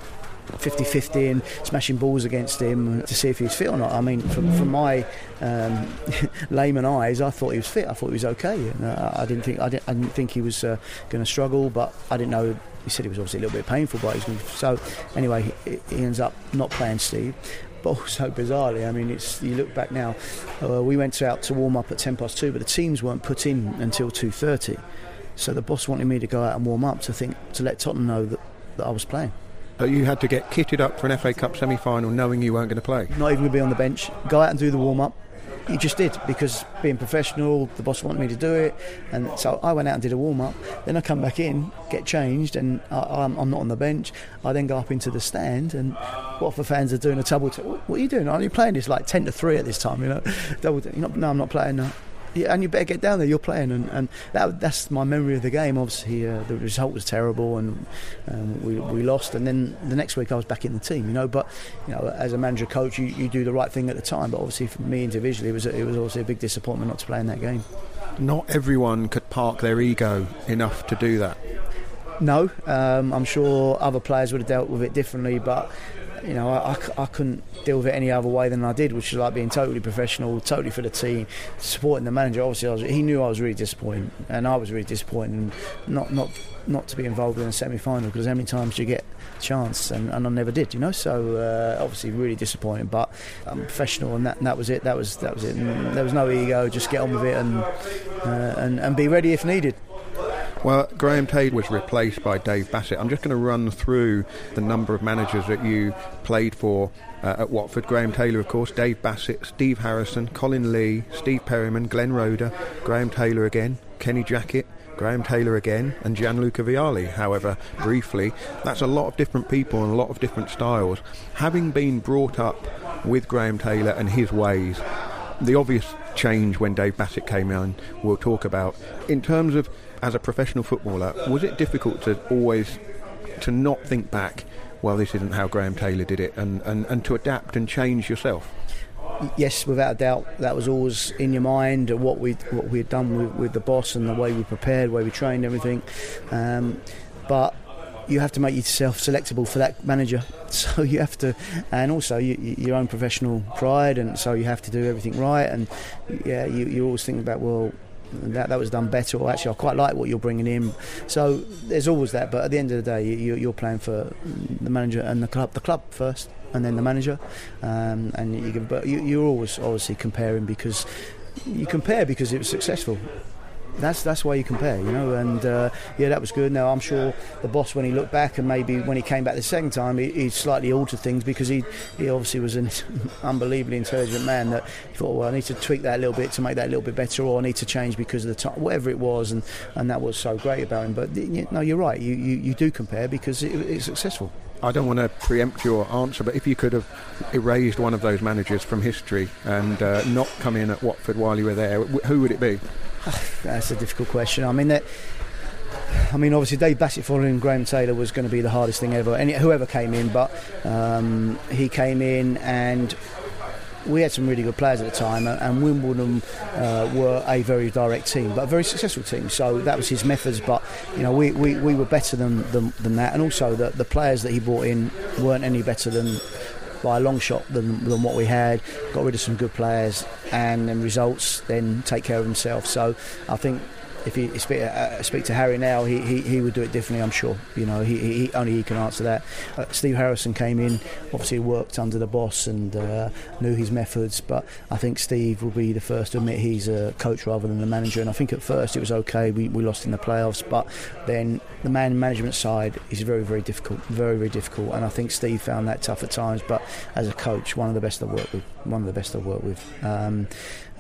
50-50 and smashing balls against him to see if he was fit or not. I mean, from, from my um, layman eyes, I thought he was fit. I thought he was okay. And, uh, I didn't think I didn't, I didn't think he was uh, going to struggle, but I didn't know. He said he was obviously a little bit painful, but he's so anyway. He, he ends up not playing Steve. But also bizarrely, I mean, it's you look back now. Uh, we went out to warm up at ten past two, but the teams weren't put in until two thirty. So the boss wanted me to go out and warm up to think to let Tottenham know that, that I was playing. You had to get kitted up for an FA Cup semi-final, knowing you weren't going to play. Not even going to be on the bench. Go out and do the warm up. He just did because being professional, the boss wanted me to do it, and so I went out and did a warm up. Then I come back in, get changed, and I, am not on the bench. I then go up into the stand, and Watford fans are doing a double. T- what are you doing? Are you playing? It's like ten to three at this time, you know. Double. T- no, I'm not playing. No and you better get down there. You're playing, and, and that, that's my memory of the game. Obviously, uh, the result was terrible, and um, we, we lost. And then the next week, I was back in the team. You know, but you know, as a manager coach, you, you do the right thing at the time. But obviously, for me individually, it was it was obviously a big disappointment not to play in that game. Not everyone could park their ego enough to do that. No, um, I'm sure other players would have dealt with it differently, but you know, I, I, I, couldn't deal with it any other way than I did, which is like being totally professional, totally for the team, supporting the manager. Obviously, was, he knew I was really disappointed, and I was really disappointed, not not not to be involved in a semi-final because how many times do you get a chance, and, and I never did, you know. So uh, obviously, really disappointed, but I'm professional, and that, and that was it. That was that was it. And there was no ego. Just get on with it and uh, and and be ready if needed. Well, Graham Taylor was replaced by Dave Bassett. I'm just going to run through the number of managers that you played for uh, at Watford. Graham Taylor, of course, Dave Bassett, Steve Harrison, Colin Lee, Steve Perryman, Glenn Roeder, Graham Taylor again, Kenny Jackett, Graham Taylor again, and Gianluca Vialli. However, briefly, that's a lot of different people and a lot of different styles. Having been brought up with Graham Taylor and his ways, the obvious change when Dave Bassett came in, we'll talk about. In terms of as a professional footballer, was it difficult to always to not think back, well, this isn't how Graham Taylor did it, and, and, and to adapt and change yourself? Yes, without a doubt, that was always in your mind what we what we had done with, with the boss and the way we prepared, the way we trained, everything. Um, but you have to make yourself selectable for that manager. So you have to, and also you, your own professional pride, and so you have to do everything right. And yeah, you, you always think about well, that that was done better, or actually I quite like what you're bringing in. So there's always that, but at the end of the day, you, are playing for the manager and the club, the club first, and then the manager, um, and you can, but you, you're always obviously comparing because you compare because it was successful that's that's why you compare, you know. And uh, yeah, that was good. Now I'm sure the boss, when he looked back, and maybe when he came back the second time, he, he slightly altered things because he he obviously was an unbelievably intelligent man. That thought, well, I need to tweak that a little bit to make that a little bit better, or I need to change because of the time, whatever it was, and and that was so great about him. But you, no, you're right. You you, you do compare because it, it's successful. I don't want to preempt your answer, but if you could have erased one of those managers from history and uh, not come in at Watford while you were there, who would it be? That's a difficult question. I mean that. I mean, obviously, Dave Bassett following Graham Taylor was going to be the hardest thing ever. and whoever came in, but um, he came in and we had some really good players at the time, and Wimbledon uh, were a very direct team, but a very successful team. So that was his methods. But you know, we, we, we were better than, than, than that, and also the, the players that he brought in weren't any better than by a long shot than, than what we had. Got rid of some good players, and then results then take care of themselves. So I think if you speak, uh, speak to Harry now, he, he, he would do it differently. I'm sure. You know, he, he only he can answer that. Uh, Steve Harrison came in, obviously worked under the boss and uh, knew his methods. But I think Steve will be the first to admit he's a coach rather than a manager. And I think at first it was okay. We, we lost in the playoffs, but then the man management side is very very difficult, very very difficult. And I think Steve found that tough at times. But as a coach, one of the best I've worked with. One of the best I've worked with. Um,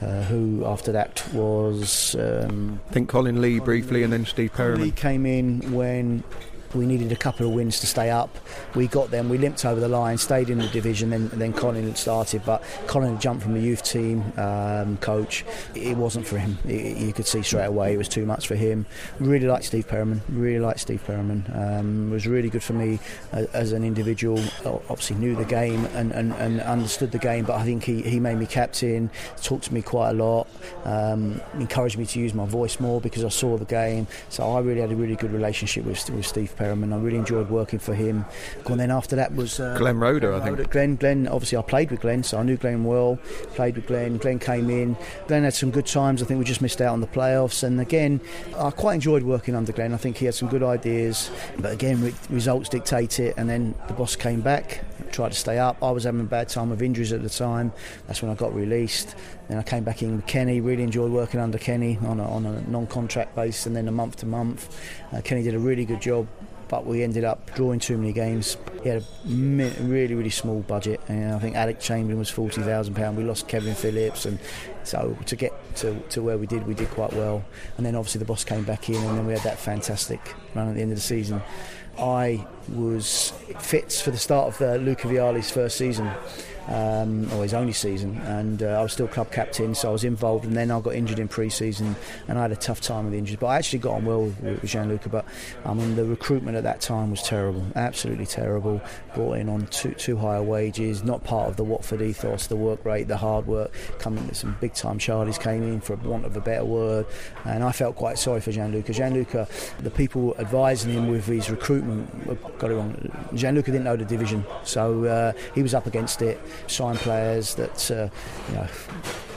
uh, who after that was. Um, I think Colin Lee briefly and then Steve Perryman. Lee came in when We needed a couple of wins to stay up. We got them. We limped over the line, stayed in the division. Then then Colin started, but Colin had jumped from the youth team um, coach. It wasn't for him. It, you could see straight away it was too much for him. Really liked Steve Perryman. Really liked Steve Perryman. Um, was really good for me as, as an individual. Obviously knew the game and, and, and understood the game, but I think he, he made me captain. Talked to me quite a lot. Um, encouraged me to use my voice more because I saw the game. So I really had a really good relationship with, with Steve Perryman. I really enjoyed working for him. And then after that was uh, Glenn Roeder, I think. Glenn, Glenn, obviously I played with Glenn, so I knew Glenn well. Played with Glenn. Glenn came in. Glenn had some good times. I think we just missed out on the playoffs. And again, I quite enjoyed working under Glenn. I think he had some good ideas, but again, re- results dictate it. And then the boss came back, tried to stay up. I was having a bad time with injuries at the time. That's when I got released. Then I came back in with Kenny. Really enjoyed working under Kenny on a, on a non-contract basis, and then a month to month. Uh, Kenny did a really good job but we ended up drawing too many games. He had a really, really small budget, and I think Alec Chamberlain was forty thousand pound. We lost Kevin Phillips, and so to get to, to where we did, we did quite well. And then obviously the boss came back in, and then we had that fantastic run at the end of the season. I was fit for the start of uh, Luca Vialli's first season um, or his only season, and uh, I was still club captain, so I was involved. And then I got injured in pre-season, and I had a tough time with the injuries. But I actually got on well with, with Gianluca. But I mean, the recruitment at that time was terrible, absolutely terrible. Brought in on too too high wages, not part of the Watford ethos, the work rate, the hard work. Coming some big time Charlies came in for want of a better word, and I felt quite sorry for Gianluca. Gianluca, the people advising him with his recruitment got it wrong. Gianluca didn't know the division, so uh, he was up against it sign players that uh, you know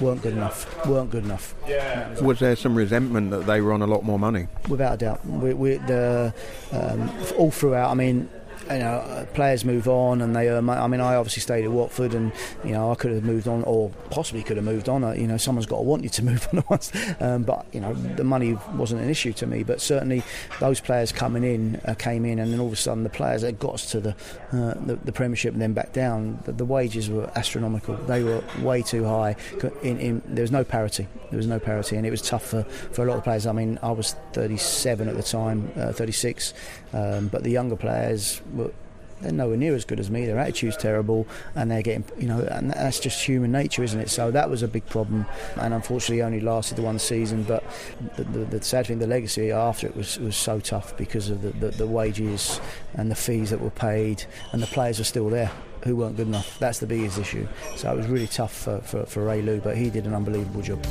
weren't good enough. weren't good enough. Yeah. Was there some resentment that they were on a lot more money? Without a doubt, we, we, the um, all throughout. I mean, you know, uh, players move on and they earn. I mean, I obviously stayed at Watford, and you know, I could have moved on, or possibly could have moved on. Uh, you know, someone's got to want you to move on once. Um, but you know, the money wasn't an issue to me. But certainly, those players coming in uh, came in, and then all of a sudden, the players that got us to the uh, the, the, Premiership and then back down, the, the, wages were astronomical. They were way too high. In, in, there was no parity. There was no parity, and it was tough for, for a lot of players. I mean, I was 37 at the time, uh, 36, um, but the younger players were they're nowhere near as good as me. Their attitude's terrible, and they're getting, you know, and that's just human nature, isn't it? So that was a big problem, and unfortunately only lasted the one season. But the, the, the sad thing, the legacy after it was was so tough because of the, the, the wages and the fees that were paid, and the players are still there who weren't good enough. That's the biggest issue. So it was really tough for, for, for Ray Lou, but he did an unbelievable job.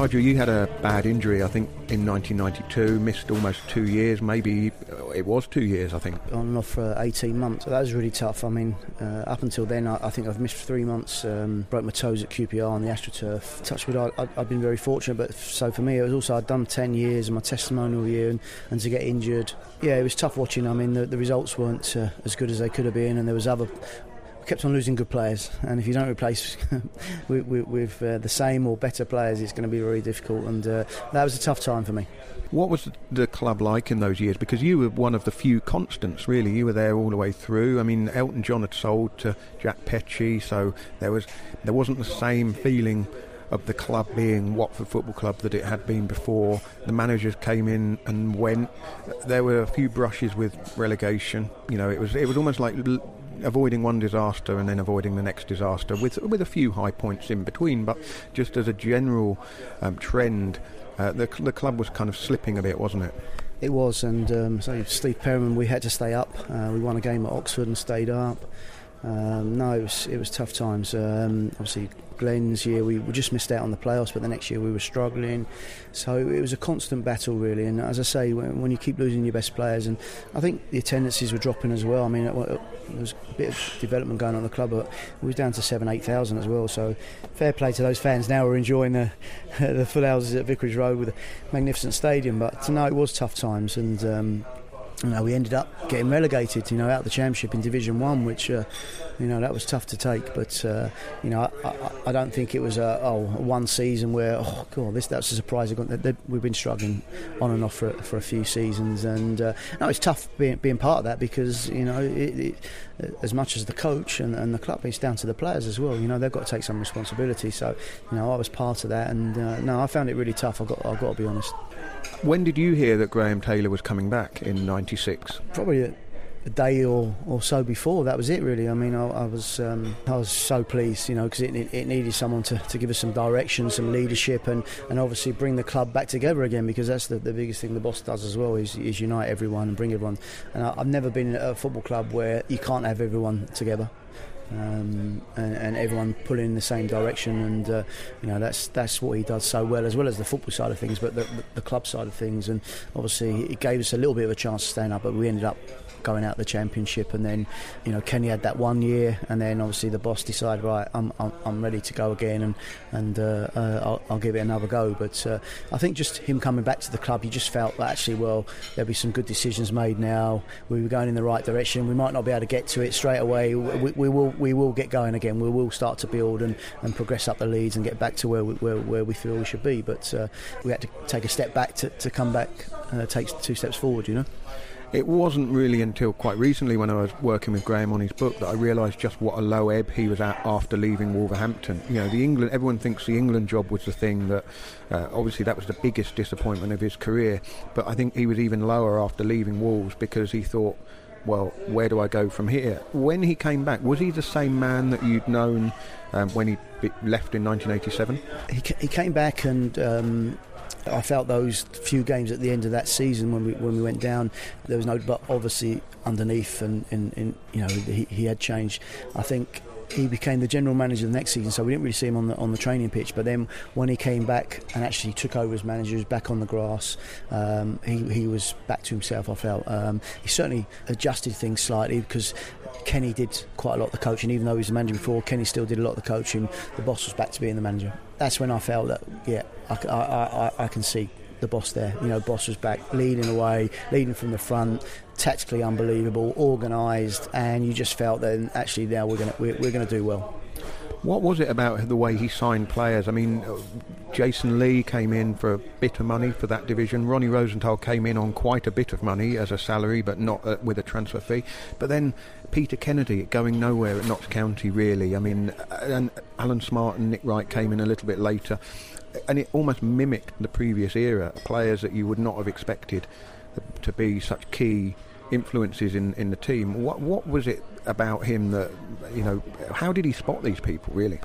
Nigel, you had a bad injury, I think, in 1992, missed almost two years, maybe uh, it was two years, I think. On and off for 18 months. That was really tough. I mean, uh, up until then, I, I, think I've missed three months, um, broke my toes at QPR on the AstroTurf. Touchwood, I, have been very fortunate, but so for me, it was also, I'd done 10 years in my testimonial year, and, and, to get injured, yeah, it was tough watching. I mean, the, the results weren't uh, as good as they could have been, and there was other kept on losing good players, and if you don't replace with, with, with uh, the same or better players, it's going to be very difficult. And uh, that was a tough time for me. What was the club like in those years? Because you were one of the few constants, really. You were there all the way through. I mean, Elton John had sold to Jack Petchey, so there was there wasn't the same feeling of the club being Watford Football Club that it had been before. The managers came in and went. There were a few brushes with relegation. You know, it was it was almost like avoiding one disaster and then avoiding the next disaster with with a few high points in between. But just as a general um, trend, uh, the the club was kind of slipping a bit, wasn't it? It was, and um, so Steve Perryman, we had to stay up. Uh, we won a game at Oxford and stayed up. Um, no, it was it was tough times. Um, obviously, Glenn's year we, we just missed out on the playoffs, but the next year we were struggling. So it was a constant battle, really. And as I say, when, when you keep losing your best players, and I think the attendances were dropping as well. I mean, it, it, there was a bit of development going on the club, but we was down to seven, eight thousand as well. So fair play to those fans. Now we're enjoying the the full houses at Vicarage Road with a magnificent stadium. But no, it was tough times, and um, you know, we ended up getting relegated, you know, out of the championship in Division One, which, uh, you know, that was tough to take. But uh, you know, I, I, don't think it was a oh one season where oh god, this that's a surprise. We've been struggling on and off for, for a few seasons, and uh, no, it's tough being, being part of that because you know, it, it, as much as the coach and, and, the club, it's down to the players as well. You know, they've got to take some responsibility. So, you know, I was part of that, and uh, no, I found it really tough. I've got I've got to be honest. When did you hear that Graham Taylor was coming back in '96? Probably a, a, day or, or so before. That was it, really. I mean, I, I was um, I was so pleased, you know, because it, it, needed someone to, to give us some direction, some leadership, and, and obviously bring the club back together again. Because that's the, the biggest thing the boss does as well is, is unite everyone and bring everyone. And I, I've never been at a football club where you can't have everyone together um, and, and, everyone pulling in the same direction. And uh, you know that's that's what he does so well, as well as the football side of things, but the, the, the club side of things. And obviously, it gave us a little bit of a chance to stand up, but we ended up going out the championship. And then, you know, Kenny had that one year, and then obviously the boss decided, right, I'm, I'm, I'm ready to go again, and and uh, uh, I'll, I'll, give it another go. But uh, I think just him coming back to the club, you just felt that actually, well, there'll be some good decisions made now. We were going in the right direction. We might not be able to get to it straight away. We, we will we will get going again. We will start to build and, and progress up the leads and get back to where we, where, where we feel we should be. But uh, we had to take a step back to, to come back, uh, take two steps forward. You know. It wasn't really until quite recently when I was working with Graham on his book that I realised just what a low ebb he was at after leaving Wolverhampton. You know, the England everyone thinks the England job was the thing that uh, obviously that was the biggest disappointment of his career, but I think he was even lower after leaving Wolves because he thought well, where do I go from here? When he came back, was he the same man that you'd known um, when he left in 1987? He, he came back and um, I felt those few games at the end of that season when we when we went down, there was no. But obviously underneath and, and, you know he, he had changed. I think he became the general manager the next season, so we didn't really see him on the on the training pitch. But then when he came back and actually took over as manager, he was back on the grass. Um, he he was back to himself. I felt um, he certainly adjusted things slightly because Kenny did quite a lot of the coaching, even though he was the manager before. Kenny still did a lot of the coaching. The boss was back to being the manager. That's when I felt that, yeah, I, I, I, I can see the boss there. You know, boss was back, leading away, leading from the front, tactically unbelievable, organised, and you just felt that actually now we're going we're, we're going to do well. What was it about the way he signed players? I mean, Jason Lee came in for a bit of money for that division. Ronnie Rosenthal came in on quite a bit of money as a salary, but not uh, with a transfer fee. But then Peter Kennedy going nowhere at Notts County, really. I mean, and Alan Smart and Nick Wright came in a little bit later, and it almost mimicked the previous era. Players that you would not have expected to be such key influences in, in the team. What what was it about him that you know? How did he spot these people really?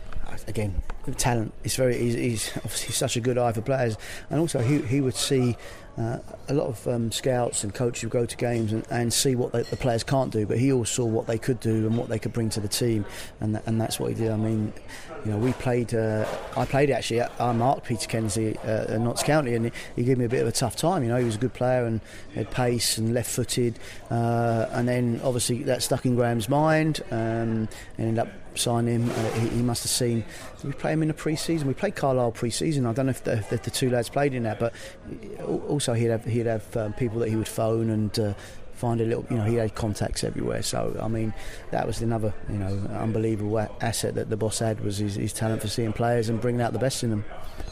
Again, talent. It's very. He's, he's obviously such a good eye for players, and also he he would see uh, a lot of um, scouts and coaches who go to games and, and see what they, the players can't do, but he always saw what they could do and what they could bring to the team, and and that's what he did. I mean, you know, we played. Uh, I played actually. I marked Peter Kennedy uh, at Notts County, and he, gave me a bit of a tough time. You know, he was a good player and had pace and left-footed, uh, and then obviously that stuck in Graham's mind, um, and ended up signing him. Uh, he, he, must have seen. we play him in the pre-season? We played Carlisle pre-season. I don't know if the, if the two lads played in that, but also he'd have he'd have um, people that he would phone and uh, find a little, you know, he had contacts everywhere. So, I mean, that was another, you know, unbelievable asset that the boss had was his, his talent for seeing players and bringing out the best in them.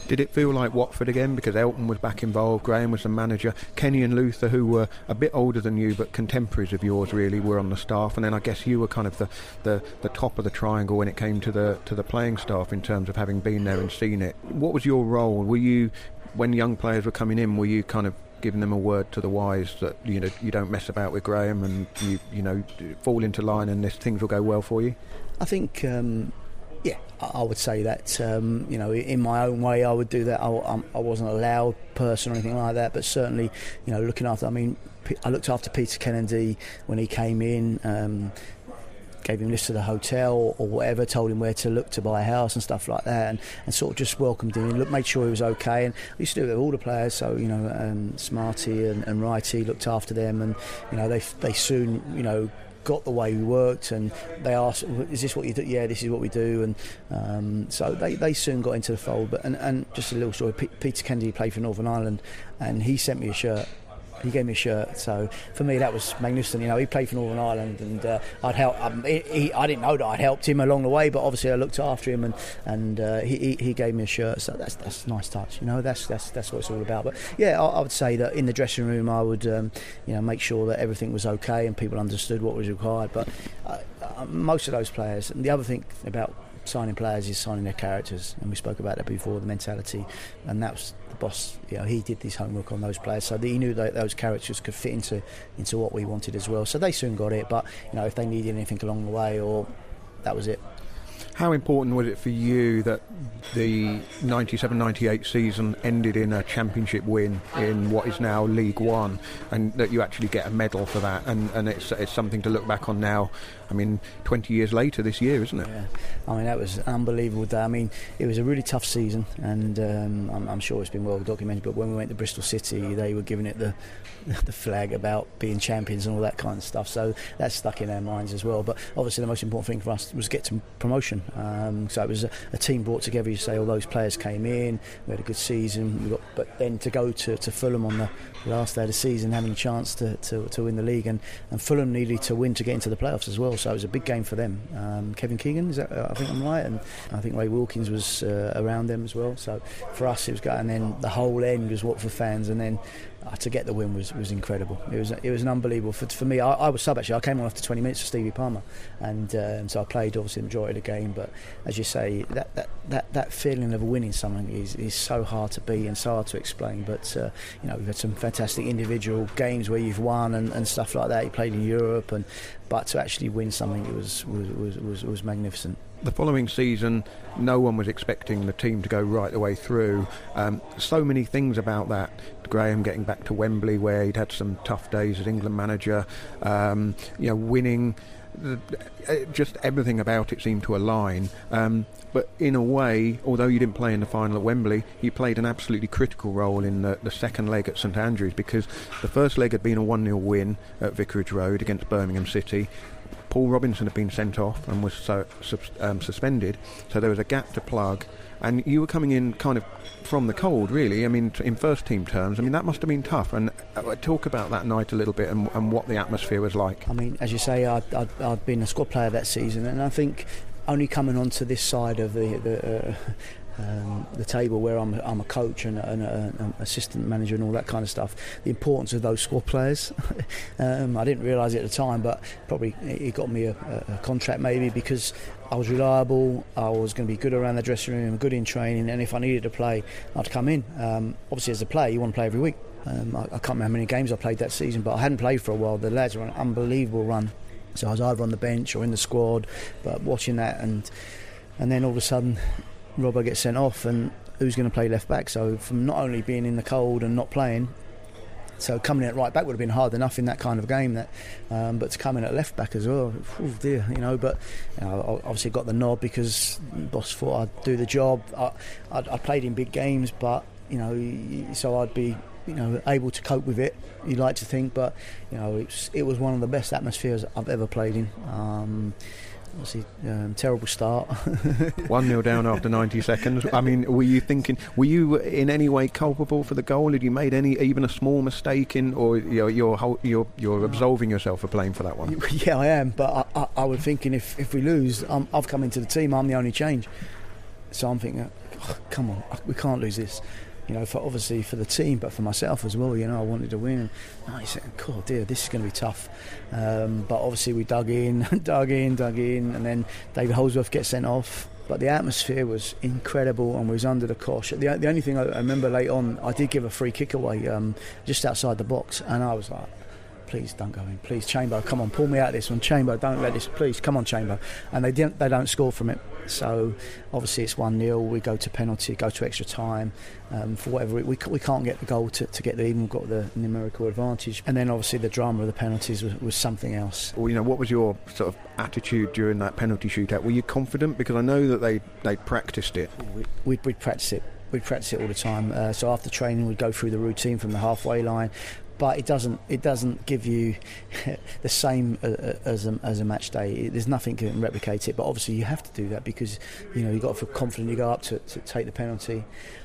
Did it feel like Watford again? Because Elton was back involved, Graham was the manager, Kenny and Luther, who were a bit older than you but contemporaries of yours, really, were on the staff, and then I guess you were kind of the, the, the top of the triangle when it came to the to the playing staff in terms of having been there and seen it. What was your role? Were you when young players were coming in? Were you kind of giving them a word to the wise that you know you don't mess about with Graham and you you know fall into line and this things will go well for you? I think. Um, yeah, I would say that. Um, you know, in my own way, I would do that. I, I, wasn't a loud person or anything like that, but certainly, you know, looking after. I mean, I looked after Peter Kennedy when he came in. Um, gave him lists of the hotel or whatever, told him where to look to buy a house and stuff like that, and, and sort of just welcomed him, look, made sure he was okay. And we used to do it with all the players, so you know, um, Smarty and, and Righty looked after them, and you know, they they soon you know got the way we worked and they asked is this what you do yeah this is what we do and um, so they, they soon got into the fold but and, and just a little story P- Peter Kennedy played for Northern Ireland and he sent me a shirt he gave me a shirt. So for me, that was magnificent. You know, he played for Northern Ireland, and uh, I'd help. Um, he, he, I didn't know that I'd helped him along the way, but obviously I looked after him, and and uh, he, he gave me a shirt. So that's that's a nice touch. You know, that's that's that's what it's all about. But yeah, I, I would say that in the dressing room, I would um, you know make sure that everything was okay and people understood what was required. But uh, uh most of those players, and the other thing about signing players is signing their characters, and we spoke about that before, the mentality, and that was the boss. You know, he did his homework on those players, so he knew that those characters could fit into into what we wanted as well. So they soon got it, but you know, if they needed anything along the way, or that was it. How important was it for you that the 97 98 season ended in a championship win in what is now League One and that you actually get a medal for that? And, and it's, it's something to look back on now. I mean, 20 years later this year, isn't it? Yeah, I mean, that was unbelievable day. I mean, it was a really tough season, and um, I'm, I'm, sure it's been well documented. But when we went to Bristol City, they were giving it the the flag about being champions and all that kind of stuff. So that's stuck in our minds as well. But obviously, the most important thing for us was get to promotion. Um, so it was a, a, team brought together. You say all those players came in, we had a good season. Got, but then to go to, to Fulham on the last day of the season, having a chance to, to, to win the league, and, and Fulham needed to win to get into the playoffs as well. So it was a big game for them. Um, Kevin Keegan, is that, uh, I think I'm right, and I think Ray Wilkins was uh, around them as well. So for us, it was good. And then the whole end was Watford fans, and then to get the win was, was incredible. It was it was an unbelievable for, for me. I, I, was sub actually. I came on after 20 minutes for Stevie Palmer, and um, so I played obviously the majority of the game. But as you say, that that, that, that feeling of winning something is, is so hard to be and so hard to explain. But uh, you know we've had some fantastic individual games where you've won and, and stuff like that. You played in Europe, and but to actually win something it was, was, was, was magnificent the following season, no one was expecting the team to go right the way through. Um, so many things about that. Graham getting back to Wembley, where he'd had some tough days as England manager. Um, you know, winning. Uh, just everything about it seemed to align. Um, but in a way, although you didn't play in the final at Wembley, you played an absolutely critical role in the, the second leg at St Andrews because the first leg had been a 1 0 win at Vicarage Road against Birmingham City. Paul Robinson had been sent off and was so, um, suspended, so there was a gap to plug. And you were coming in kind of from the cold, really. I mean, in first team terms, I mean that must have been tough. And uh, talk about that night a little bit and, and, what the atmosphere was like. I mean, as you say, I'd, I'd, I'd been a squad player that season, and I think only coming onto this side of the, the uh, um, the table where I'm, I'm a coach and, an assistant manager and all that kind of stuff. The importance of those squad players. um, I didn't realise it at the time, but probably it got me a, a, contract maybe because I was reliable. I was going to be good around the dressing room, good in training, and if I needed to play, I'd come in. Um, obviously, as a player, you want to play every week. Um, I, I, can't remember how many games I played that season, but I hadn't played for a while. The lads were on an unbelievable run. So I was either on the bench or in the squad, but watching that and and then all of a sudden Robbo gets sent off, and who's going to play left back? So from not only being in the cold and not playing, so coming in at right back would have been hard enough in that kind of game. That, um, but to come in at left back as well, oh dear, you know. But you know, obviously got the nod because boss thought I'd do the job. I, I'd, I played in big games, but you know, so I'd be you know able to cope with it. You'd like to think, but you know, it's, it was one of the best atmospheres I've ever played in. Um, obviously um, terrible start. One 0 down after 90 seconds. I mean, were you thinking? Were you in any way culpable for the goal? Had you made any even a small mistake in, or you're you're you're, you're absolving yourself for playing for that one? Yeah, I am. But I, I, I was thinking if if we lose, i have come into the team. I'm the only change. So I'm thinking, oh, come on, we can't lose this you know, for obviously for the team, but for myself as well. You know, I wanted to win. And I said, "God, dear, this is going to be tough." Um, but obviously, we dug in, dug in, dug in, and then David Holdsworth gets sent off. But the atmosphere was incredible, and we was under the cosh. The, the only thing I, I remember late on, I did give a free kick away um, just outside the box, and I was like, please don't go in. Please, Chamber, come on, pull me out of this one. Chamber, don't let this. Please, come on, Chamber. And they didn't. They don't score from it. So obviously it's one 0 We go to penalty, go to extra time. Um, for whatever we, we can't get the goal to, to get the even. We've got the numerical advantage, and then obviously the drama of the penalties was, was something else. Well, you know, what was your sort of attitude during that penalty shootout? Were you confident because I know that they they practiced it. We, we'd, we'd practice it we'd practice it all the time. Uh, so after training, we'd go through the routine from the halfway line but it doesn't it doesn't give you the same uh, uh, as a, as a match day. There's nothing can replicate it, but obviously you have to do that because you know you've got to feel confident. You go up to, to take the penalty.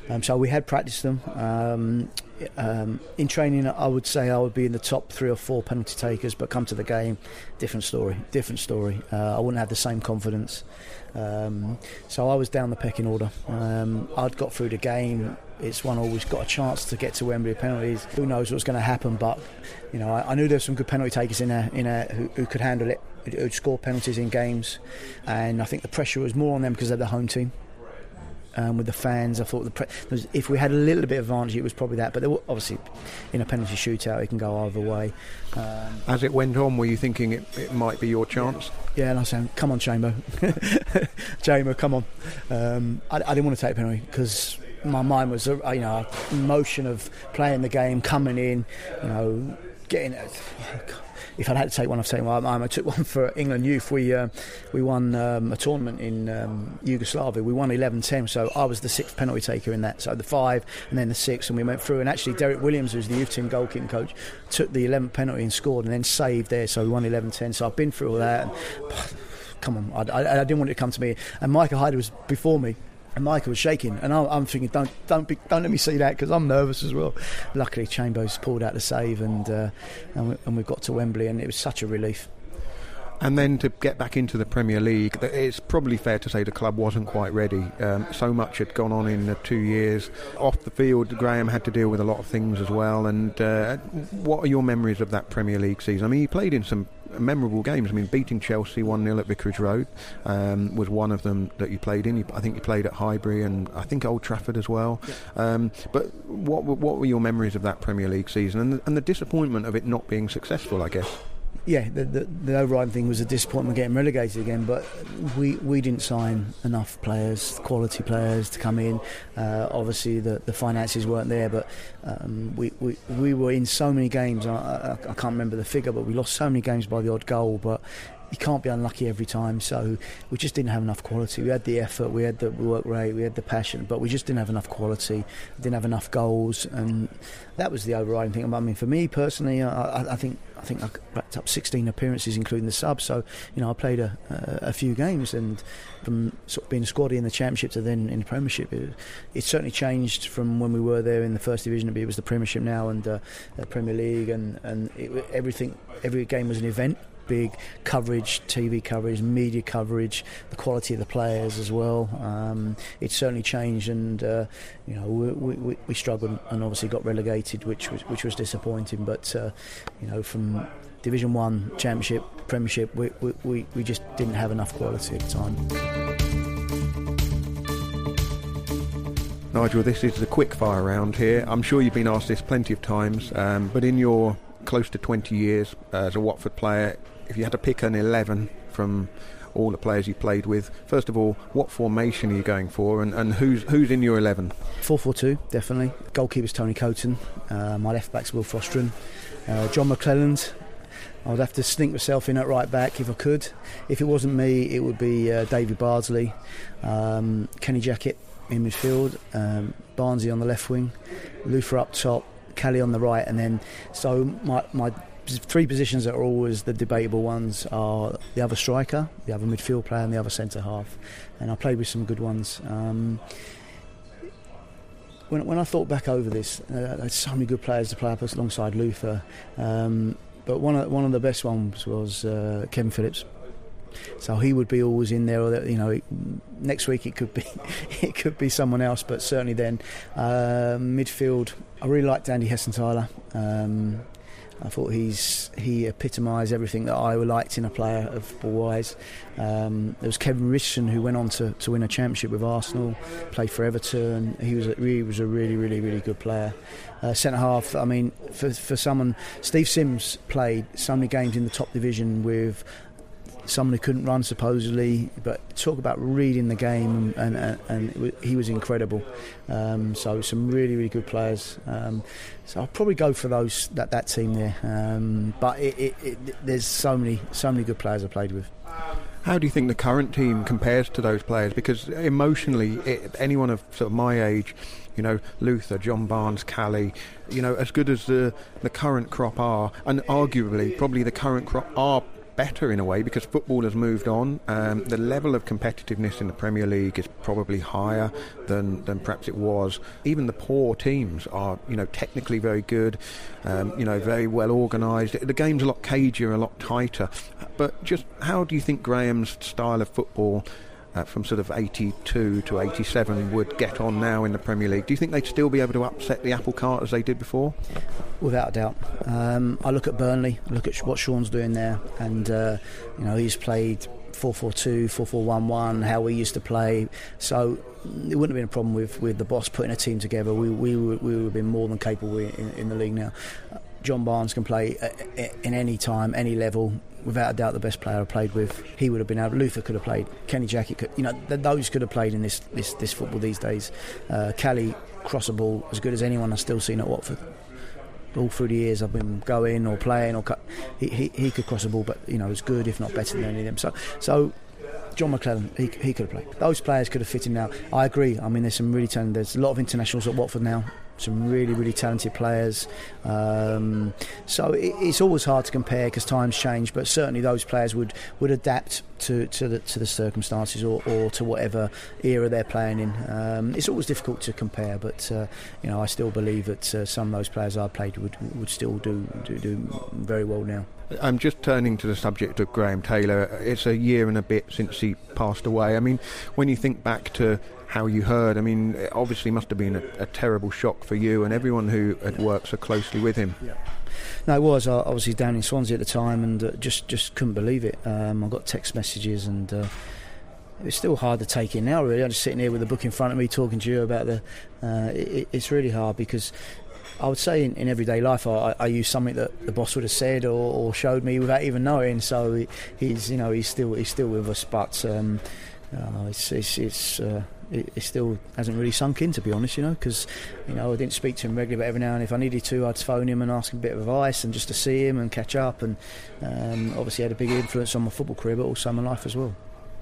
Um, so we had practiced them. Um, um, in training, I would say I would be in the top three or four penalty takers, but come to the game, different story, different story. Uh, I wouldn't have the same confidence. Um, so I was down the pecking order. Um, I'd got through the game. It's one always got a chance to get to Wembley penalties. Who knows what's going to happen? But you know, I, I knew there were some good penalty takers in there, in there who, who could handle it, who'd score penalties in games, and I think the pressure was more on them because they're the home team um, with the fans. I thought the pre- was, if we had a little bit of advantage, it was probably that. But were, obviously, in a penalty shootout, it can go either way. Um, As it went on, were you thinking it, it might be your chance? Yeah, yeah and I was saying, "Come on, Chamber, Chamber, come on." Um, I, I, didn't want to take penalty because my mind was, uh, you know, motion of playing the game, coming in, you know, getting. Uh, if I'd had to take one, I've taken one. I, I took one for England youth. We uh, we won um, a tournament in um, Yugoslavia. We won 11-10, so I was the sixth penalty taker in that. So the five and then the six, and we went through. And actually, Derek Williams, who's the youth team goalkeeping coach, took the 11th penalty and scored, and then saved there. So we won 11-10. So I've been through all that. And, come on, I, I, I, didn't want it to come to me. And Micah Hyde was before me, and Michael was shaking, and I'm, thinking, don't, don't, be, don't let me see that because I'm nervous as well. Luckily, Chambers pulled out the save, and uh, and, we, and we got to Wembley, and it was such a relief. And then to get back into the Premier League, it's probably fair to say the club wasn't quite ready. Um, so much had gone on in the two years. Off the field, Graham had to deal with a lot of things as well. And uh, what are your memories of that Premier League season? I mean, he played in some memorable games. I mean, beating Chelsea 1 0 at Vicarage Road um, was one of them that you played in. I think you played at Highbury and I think Old Trafford as well. Yeah. Um, but what, what were your memories of that Premier League season and the, and the disappointment of it not being successful, I guess? Yeah, the, the, the, overriding thing was a disappointment getting relegated again. But we, we didn't sign enough players, quality players, to come in. Uh, obviously, the, the finances weren't there, but um, we, we we were in so many games. I, I, I, can't remember the figure, but we lost so many games by the odd goal. But you can't be unlucky every time. So we just didn't have enough quality. We had the effort, we had the work rate, we had the passion, but we just didn't have enough quality. Didn't have enough goals, and that was the overriding thing. I mean, for me personally, I, I think I think I racked up 16 appearances, including the sub. So you know, I played a, a, a few games, and from sort of being a squaddy in the championship to then in the Premiership, it, it, certainly changed from when we were there in the first division. It was the Premiership now and uh, the Premier League, and and it, everything. Every game was an event big coverage, TV coverage, media coverage, the quality of the players as well. Um, it's certainly changed, and uh, you know we, we, we, struggled and obviously got relegated, which was which was disappointing. But uh, you know from Division One, Championship, Premiership, we, we, we just didn't have enough quality at the time. Nigel, this is the quick fire round here. I'm sure you've been asked this plenty of times, um, but in your close to 20 years as a Watford player, if you had to pick an 11 from all the players you played with, first of all, what formation are you going for, and, and who's who's in your 11? 4-4-2, definitely. Goalkeeper's Tony Coton. Uh, my left back's Wilf Rostron. Uh, John McClelland. I would have to sneak myself in at right back if I could. If it wasn't me, it would be uh, David Bardsley, um, Kenny Jackett in midfield, um, Barnesy on the left wing, Luther up top, Kelly on the right, and then so my my three positions that are always the debatable ones are the other striker, the other midfield player, and the other centre half. And I played with some good ones. Um, when, when I thought back over this, uh, there's so many good players to play up alongside Luther. Um, but one of one of the best ones was uh, Kevin Phillips. So he would be always in there. You know, next week it could be it could be someone else, but certainly then uh, midfield. I really liked Andy Hessenthaler. Um, I thought he's he epitomised everything that I liked in a player of Wise. Um, there was Kevin Richardson who went on to, to win a championship with Arsenal, played for Everton. He was a, he was a really really really good player. Uh, centre half. I mean, for for someone, Steve Sims played so many games in the top division with someone who couldn't run supposedly, but talk about reading the game, and, and, and he was incredible. Um, so some really really good players. Um, so I'll probably go for those that that team there. Um, but it, it, it, there's so many so many good players I played with. How do you think the current team compares to those players? Because emotionally, anyone of sort of my age, you know, Luther, John Barnes, Callie, you know, as good as the the current crop are, and arguably probably the current crop are better in a way because football has moved on. Um, the level of competitiveness in the Premier League is probably higher than, than perhaps it was. Even the poor teams are, you know, technically very good, um, you know, very well organised. The game's a lot cagier, a lot tighter. But just how do you think Graham's style of football? Uh, from sort of 82 to 87 would get on now in the Premier League. Do you think they'd still be able to upset the apple cart as they did before? Without a doubt. Um, I look at Burnley, I look at what Sean's doing there, and uh, you know he's played 4-4-2, 4-4-1-1, how we used to play. So it wouldn't have been a problem with, with the boss putting a team together. We, we, we would have been more than capable in, in the league now. John Barnes can play in any time, any level. Without a doubt, the best player I played with. He would have been able. Luther could have played. Kenny Jackett could. You know, those could have played in this this, this football these days. Uh, Cally cross a ball as good as anyone I've still seen at Watford. All through the years I've been going or playing or cut, he, he, he could cross a ball, but you know, as good if not better than any of them. So so John McClelland, he, he could have played. Those players could have fit in now. I agree. I mean, there's some really talented. There's a lot of internationals at Watford now some really, really talented players. Um, so it, it's always hard to compare because times change, but certainly those players would, would adapt to, to, the, to the circumstances or, or to whatever era they're playing in. Um, it's always difficult to compare, but uh, you know I still believe that uh, some of those players I played would, would still do, do, do very well now. I'm just turning to the subject of Graham Taylor. It's a year and a bit since he passed away. I mean, when you think back to how you heard. I mean, it obviously must have been a, a terrible shock for you and everyone who had worked so closely with him. Yeah. No, it was. I was obviously down in Swansea at the time and uh, just just couldn't believe it. Um, I got text messages and. Uh, it's still hard to take in now. Really, I'm just sitting here with a book in front of me, talking to you about the. Uh, it, it's really hard because I would say in, in everyday life, I, I, use something that the boss would have said or, or showed me without even knowing. So he, he's, you know, he's still he's still with us, but um, uh, it's it's, it's uh, it, it, still hasn't really sunk in, to be honest, you know, because, you know, I didn't speak to him regularly, but every now and if I needed to, I'd phone him and ask him a bit of advice and just to see him and catch up. And um, obviously had a big influence on my football career, but also my life as well.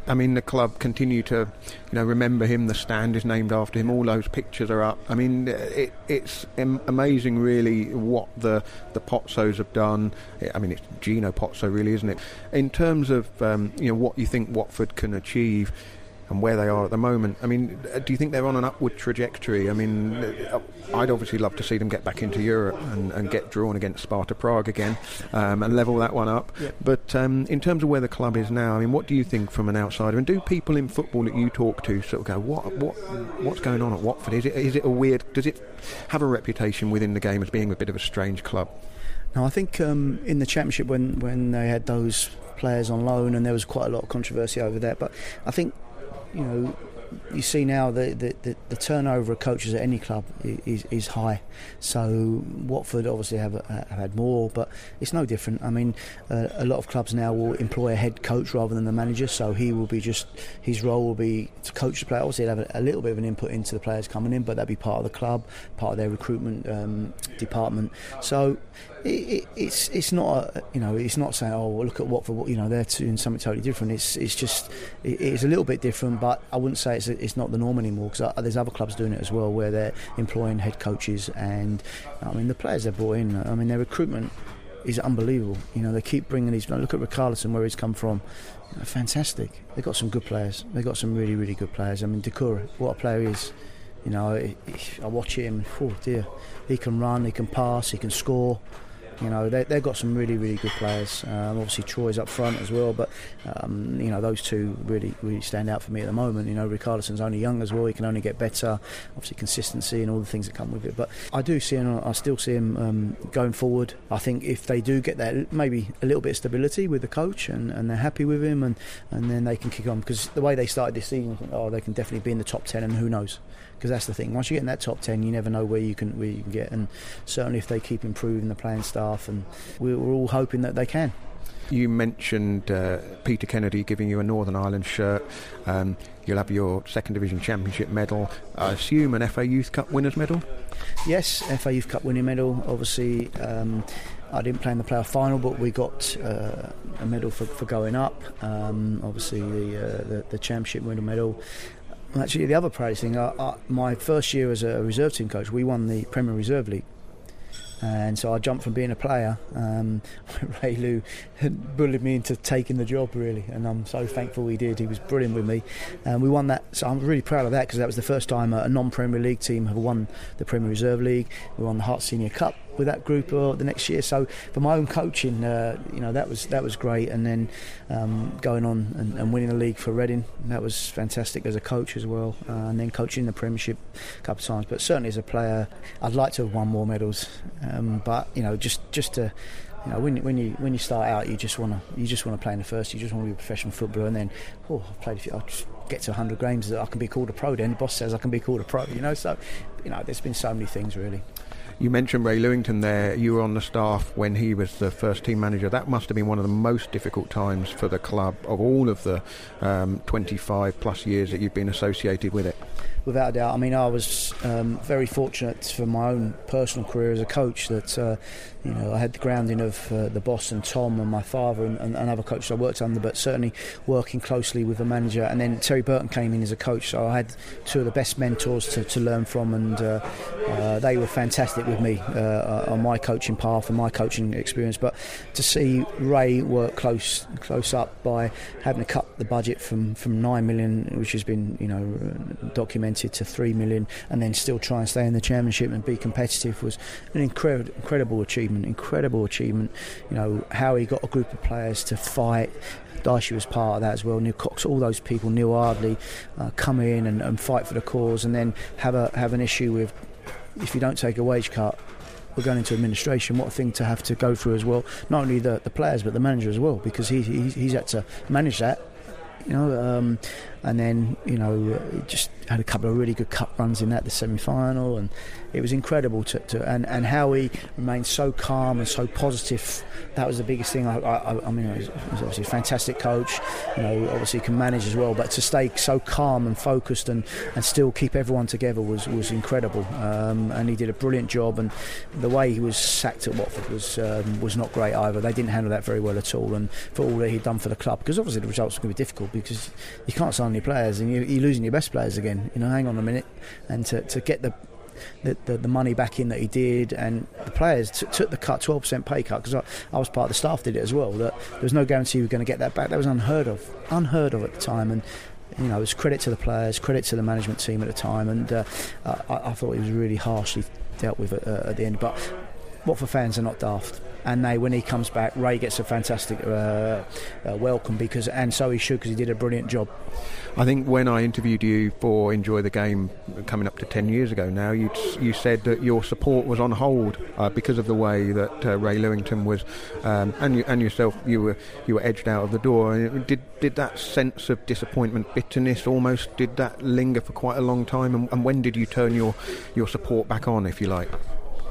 I mean, the club continue to, you know, remember him. The stand is named after him. All those pictures are up. I mean, it, it's amazing, really, what the the Pozzos have done. I mean, it's Gino Pozzo, really, isn't it? In terms of, um, you know, what you think Watford can achieve and where they are at the moment. I mean, uh, do you think they're on an upward trajectory? I mean, uh, I'd obviously love to see them get back into Europe and, and get drawn against Sparta Prague again um, and level that one up. Yep. But um, in terms of where the club is now, I mean, what do you think from an outsider? And do people in football that you talk to sort of go, what, what, what's going on at Watford? Is it, is it a weird? Does it have a reputation within the game as being a bit of a strange club? No, I think um, in the championship when when they had those players on loan and there was quite a lot of controversy over that, but I think you know, you see now the, the, the, the, turnover of coaches at any club is, is high. So Watford obviously have, have had more, but it's no different. I mean, uh, a lot of clubs now will employ a head coach rather than the manager, so he will be just his role will be to coach the player. Obviously, he'll have a, a little bit of an input into the players coming in, but that'll be part of the club, part of their recruitment um, department. So it, it, it's it's not a, you know it's not saying oh well, look at Watford you know they're doing something totally different. It's it's just it, it's a little bit different, but I wouldn't say it's it's not the norm anymore because uh, there's other clubs doing it as well where they're employing head coaches and I mean the players they've brought in. I mean their recruitment is unbelievable. You know they keep bringing these. Look at Richarlison where he's come from. fantastic. They've got some good players. They've got some really really good players. I mean Doucouré, what a player he is. You know, I watch him. Oh dear, he can run, he can pass, he can score. You know, they, have got some really, really good players. Um, obviously, Troy's up front as well, but um, you know those two really, really stand out for me at the moment. You know, Richarlison's only young as well; he can only get better. Obviously, consistency and all the things that come with it. But I do see him. I still see him um, going forward. I think if they do get that, maybe a little bit of stability with the coach, and, and they're happy with him, and, and then they can kick on because the way they started this season, oh, they can definitely be in the top ten, and who knows because that's the thing. Once you get in that top ten, you never know where you can where you can get, and certainly if they keep improving the playing staff, and we're, we're all hoping that they can. You mentioned uh, Peter Kennedy giving you a Northern Ireland shirt. Um, you'll have your second division championship medal. I assume an FA Youth Cup winners medal. Yes, FA Youth Cup winning medal. Obviously. Um, I didn't play in the playoff final, but we got uh, a medal for, for going up. Um, obviously, the, uh, the, the championship winner medal, Actually, the other proudest thing, I, I, my first year as a reserve team coach, we won the Premier Reserve League. And so I jumped from being a player. Um, Ray Lou bullied me into taking the job, really, and I'm so thankful he did. He was brilliant with me, and we won that. So I'm really proud of that because that was the first time a non-Premier League team have won the Premier Reserve League. We won the Herts Senior Cup with that group uh, the next year. So for my own coaching, uh, you know, that was that was great. And then um, going on and, and, winning the league for Reading, that was fantastic as a coach as well. Uh, and then coaching the Premiership a couple of times. But certainly as a player, I'd like to have won more medals. Um, but you know, just just to you know, when, when you when you start out, you just want to you just want to play in the first. You just want to be a professional footballer, and then oh, I've played a few. I'll get to 100 games that I can be called a pro. Then the boss says I can be called a pro. You know, so you know, there's been so many things really. You mentioned Ray Lewington there. You were on the staff when he was the first team manager. That must have been one of the most difficult times for the club of all of the um, 25 plus years that you've been associated with it without a doubt. I mean, I was um, very fortunate for my own personal career as a coach that uh, you know I had the grounding of uh, the boss and Tom and my father and, and, and, other coaches I worked under, but certainly working closely with a manager. And then Terry Burton came in as a coach, so I had two of the best mentors to, to learn from, and uh, uh they were fantastic with me uh, on my coaching path and my coaching experience. But to see Ray work close close up by having to cut the budget from from nine million, which has been you know documented to three million, and then still try and stay in the championship and be competitive was an incredible, incredible achievement. Incredible achievement. You know how he got a group of players to fight. Dyche was part of that as well. Neil Cox, all those people, Neil Ardley, uh, come in and, and fight for the cause, and then have a have an issue with if you don't take a wage cut, we're going into administration. What a thing to have to go through as well. Not only the, the players, but the manager as well, because he, he he's had to manage that. You know, um, and then you know just had a couple of really good cup runs in that the semi-final and it was incredible to, to and, and how he remained so calm and so positive that was the biggest thing. I, I, I mean obviously a fantastic coach you know obviously can manage as well but to stay so calm and focused and, and still keep everyone together was, was incredible. Um, and he did a brilliant job and the way he was sacked at Watford was um, was not great either. They didn't handle that very well at all and for all that he'd done for the club because obviously the results were going to be difficult because you can't sign your players and you, you're losing your best players again you know hang on a minute and to, to get the the, the, the, money back in that he did, and the players t- took the cut, 12% pay cut, because I, I, was part of the staff did it as well. That there was no guarantee we were going to get that back. That was unheard of, unheard of at the time, and you know, it was credit to the players, credit to the management team at the time, and uh, I, I, thought it was really harshly dealt with at, uh, at the end. But Watford fans are not daft and they when he comes back, Ray gets a fantastic uh, uh, welcome because and so he should because he did a brilliant job. I think when I interviewed you for Enjoy the Game coming up to 10 years ago now, you you said that your support was on hold uh, because of the way that uh, Ray Lewington was, um, and you, and yourself, you were you were edged out of the door. Did did that sense of disappointment, bitterness, almost did that linger for quite a long time? And, and when did you turn your your support back on, if you like?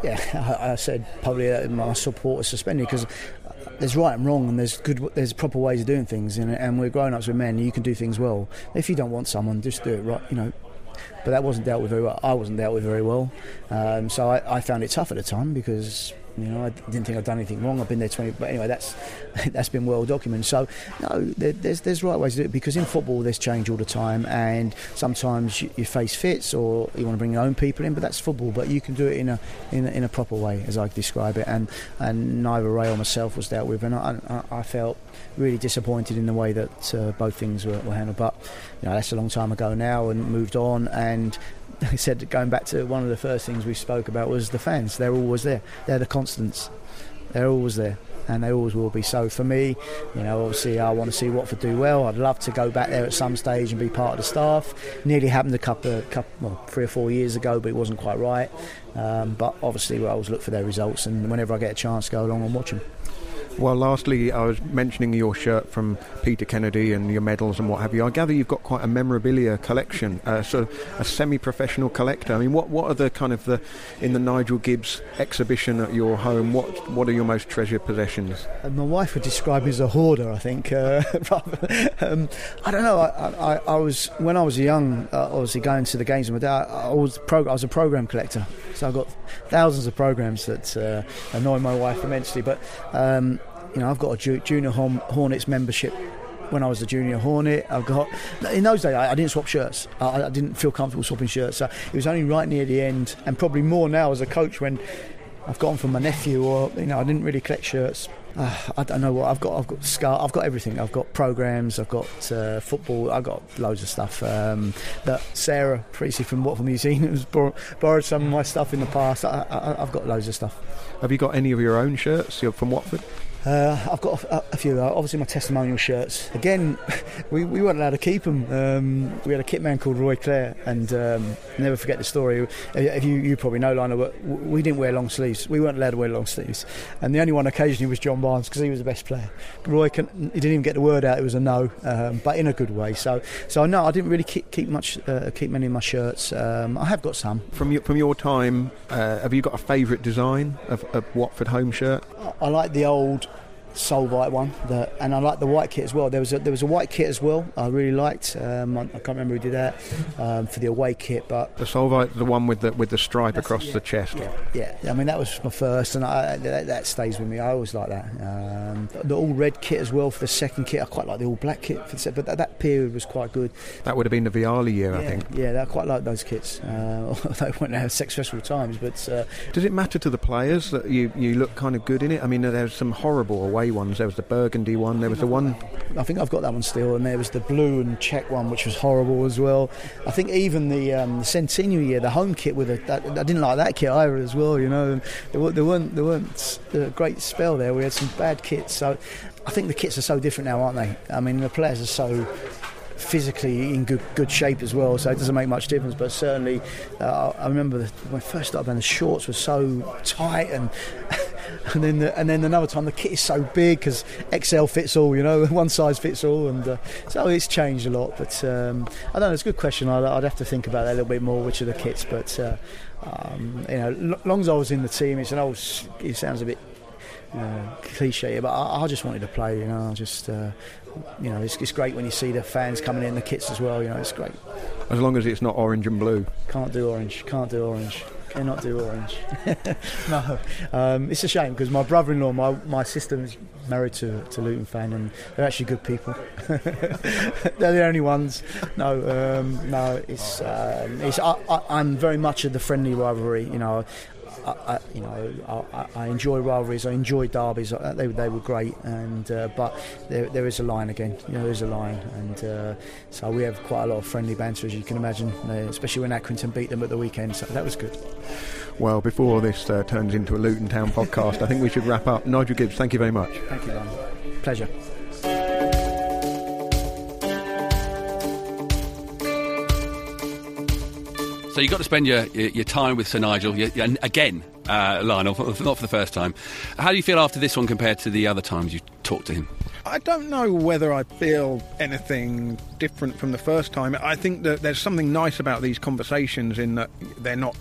Yeah, I, I said probably that my support was suspended because there's right and wrong, and there's good, there's proper ways of doing things, and, and we're grown ups with men. You can do things well. If you don't want someone, just do it right. You know, but that wasn't dealt with very well. I wasn't dealt with very well, um, so I, I, found it tough at the time because you know, I didn't think I'd done anything wrong. I've been there 20, but anyway, that's that's been well documented. So, no, there, there's there's right ways to do it because in football there's change all the time, and sometimes you, face fits or you want to bring your own people in, but that's football. But you can do it in a in in a proper way, as I describe it. And and neither Ray or myself was dealt with, and I, I, I felt really disappointed in the way that uh, both things were, were handled. But you know, that's a long time ago now, and moved on, and he said going back to one of the first things we spoke about was the fans. They're always there. They're the constants. They're always there, and they always will be. So for me, you know, obviously I want to see Watford do well. I'd love to go back there at some stage and be part of the staff. Nearly happened a couple, couple well, three or four years ago, but it wasn't quite right. Um, but obviously, I always look for their results, and whenever I get a chance, go along and watch them. Well, lastly, I was mentioning your shirt from Peter Kennedy and your medals and what have you. I gather you've got quite a memorabilia collection, uh, sort of a semi-professional collector. I mean, what what are the kind of the in the Nigel Gibbs exhibition at your home? What what are your most treasured possessions? Uh, my wife would describe me as a hoarder. I think. Uh, um, I don't know. I, I, I, was when I was young, uh, obviously going to the games with my dad. I was pro, I was a program collector, so I've got thousands of programs that uh, annoy my wife immensely. But um, you know, I've got a junior Hornets membership when I was a junior Hornet. I've got in those days I, I didn't swap shirts. I, I, didn't feel comfortable swapping shirts. So it was only right near the end, and probably more now as a coach when I've them from my nephew, or you know, I didn't really collect shirts. Uh, I don't know what I've got. I've got scar. I've got everything. I've got programs. I've got uh, football. I've got loads of stuff. Um, that Sarah Precy from Watford Museum has bor- borrowed some of my stuff in the past. I, I've got loads of stuff. Have you got any of your own shirts You're from Watford? Uh, I've got a, a few. Uh, obviously, my testimonial shirts. Again, we, we weren't allowed to keep them. Um, we had a kit man called Roy Clare, and um, never forget the story. If you, you probably know, Lionel, we didn't wear long sleeves. We weren't allowed to wear long sleeves, and the only one occasionally was John Barnes because he was the best player. Roy, can, he didn't even get the word out. It was a no, um, but in a good way. So, so no, I didn't really keep, keep much, uh, keep many of my shirts. Um, I have got some from your from your time. Uh, have you got a favourite design of a Watford home shirt? I, I like the old Solvite one, the, and I like the white kit as well. There was a, there was a white kit as well. I really liked. Um, I, I, can't remember who did that um, for the away kit, but the Solvite, the one with the with the stripe across yeah, the chest. Yeah, yeah, I mean that was my first, and I, that, that, stays with me. I always like that. Um, the all red kit as well for the second kit. I quite like the all black kit, for the, but that, that, period was quite good. That would have been the Vialli year, yeah, I think. Yeah, I quite like those kits. Uh, they weren't have successful times, but uh, does it matter to the players that you you look kind of good in it? I mean, there's some horrible away ones. There was the burgundy one. There was the one. I think I've got that one still, and there was the blue and check one, which was horrible as well. I think even the, um, Centennial year, the home kit with it, I didn't like that kit either as well. You know, there, there weren't there weren't a great spell there. We had some bad kits, so I think the kits are so different now, aren't they? I mean, the players are so physically in good good shape as well, so it doesn't make much difference. But certainly, uh, I remember when I first started playing, the shorts were so tight and. and then the, and then another time the kit is so big because XL fits all, you know, one size fits all, and uh, so it's changed a lot. But um, I don't know, it's a good question. I'd, I'd, have to think about that a little bit more, which are the kits. But uh, um, you know, long as I was in the team, it's an old. It sounds a bit uh, cliche, but I, I, just wanted to play. You know, I just uh, you know, it's, it's, great when you see the fans coming in the kits as well. You know, it's great. As long as it's not orange and blue. Can't do orange. Can't do orange. Cannot do orange. no, um, it's a shame because my brother-in-law, my my sister is married to to Luton fan, and they're actually good people. they're the only ones. No, um, no, it's um, it's. I, am very much of the friendly rivalry. You know, I, I, you know, I, I, enjoy rivalries. I enjoy derbies. They, they were great, and uh, but there, there is a line again. You know, there is a line, and uh, so we have quite a lot of friendly banter, as you can imagine, uh, especially when Accrington beat them at the weekend. So that was good. Well, before this uh, turns into a Luton Town podcast, I think we should wrap up. Nigel Gibbs, thank you very much. Thank you, Don. Pleasure. So you got to spend your, your, your time with Sir Nigel again, uh, Lionel, not for the first time. How do you feel after this one compared to the other times you talked to him? I don't know whether I feel anything different from the first time. I think that there's something nice about these conversations in that they're not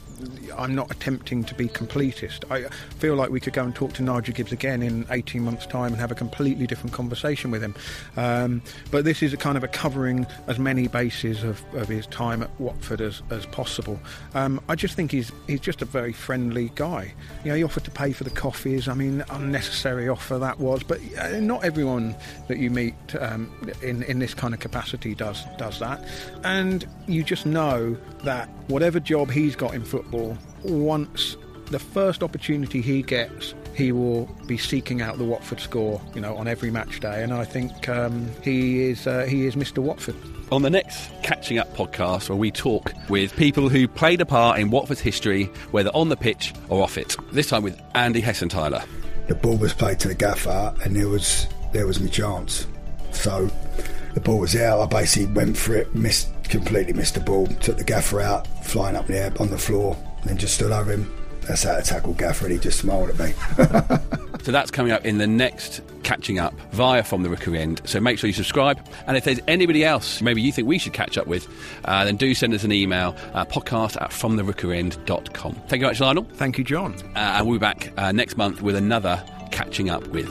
I'm not attempting to be completist. I feel like we could go and talk to Nigel Gibbs again in 18 months' time and have a completely different conversation with him. Um, but this is a kind of a covering as many bases of, of his time at Watford as, as possible. Um, I just think he's he's just a very friendly guy. You know, he offered to pay for the coffees. I mean, unnecessary offer that was, but uh, not everyone that you meet um, in in this kind of capacity does does that. And you just know that whatever job he's got in football, once the first opportunity he gets, he will be seeking out the Watford score, you know, on every match day. And I think um, he is uh, he is Mr. Watford. On the next Catching Up podcast, where we talk with people who played a part in Watford's history, whether on the pitch or off it. This time with Andy Hessenthaler. The ball was played to the gaffer, and there was there was my chance. So the ball was out. I basically went for it, missed completely missed the ball, took the gaffer out, flying up in the air on the floor, and then just stood over him. That's how to tackle Gaffer, and he just smiled at me. so that's coming up in the next catching up via From the Rookery End. So make sure you subscribe. And if there's anybody else maybe you think we should catch up with, uh, then do send us an email, uh, podcast at fromtherookeryend.com. Thank you very much, Lionel. Thank you, John. Uh, and we'll be back uh, next month with another catching up with.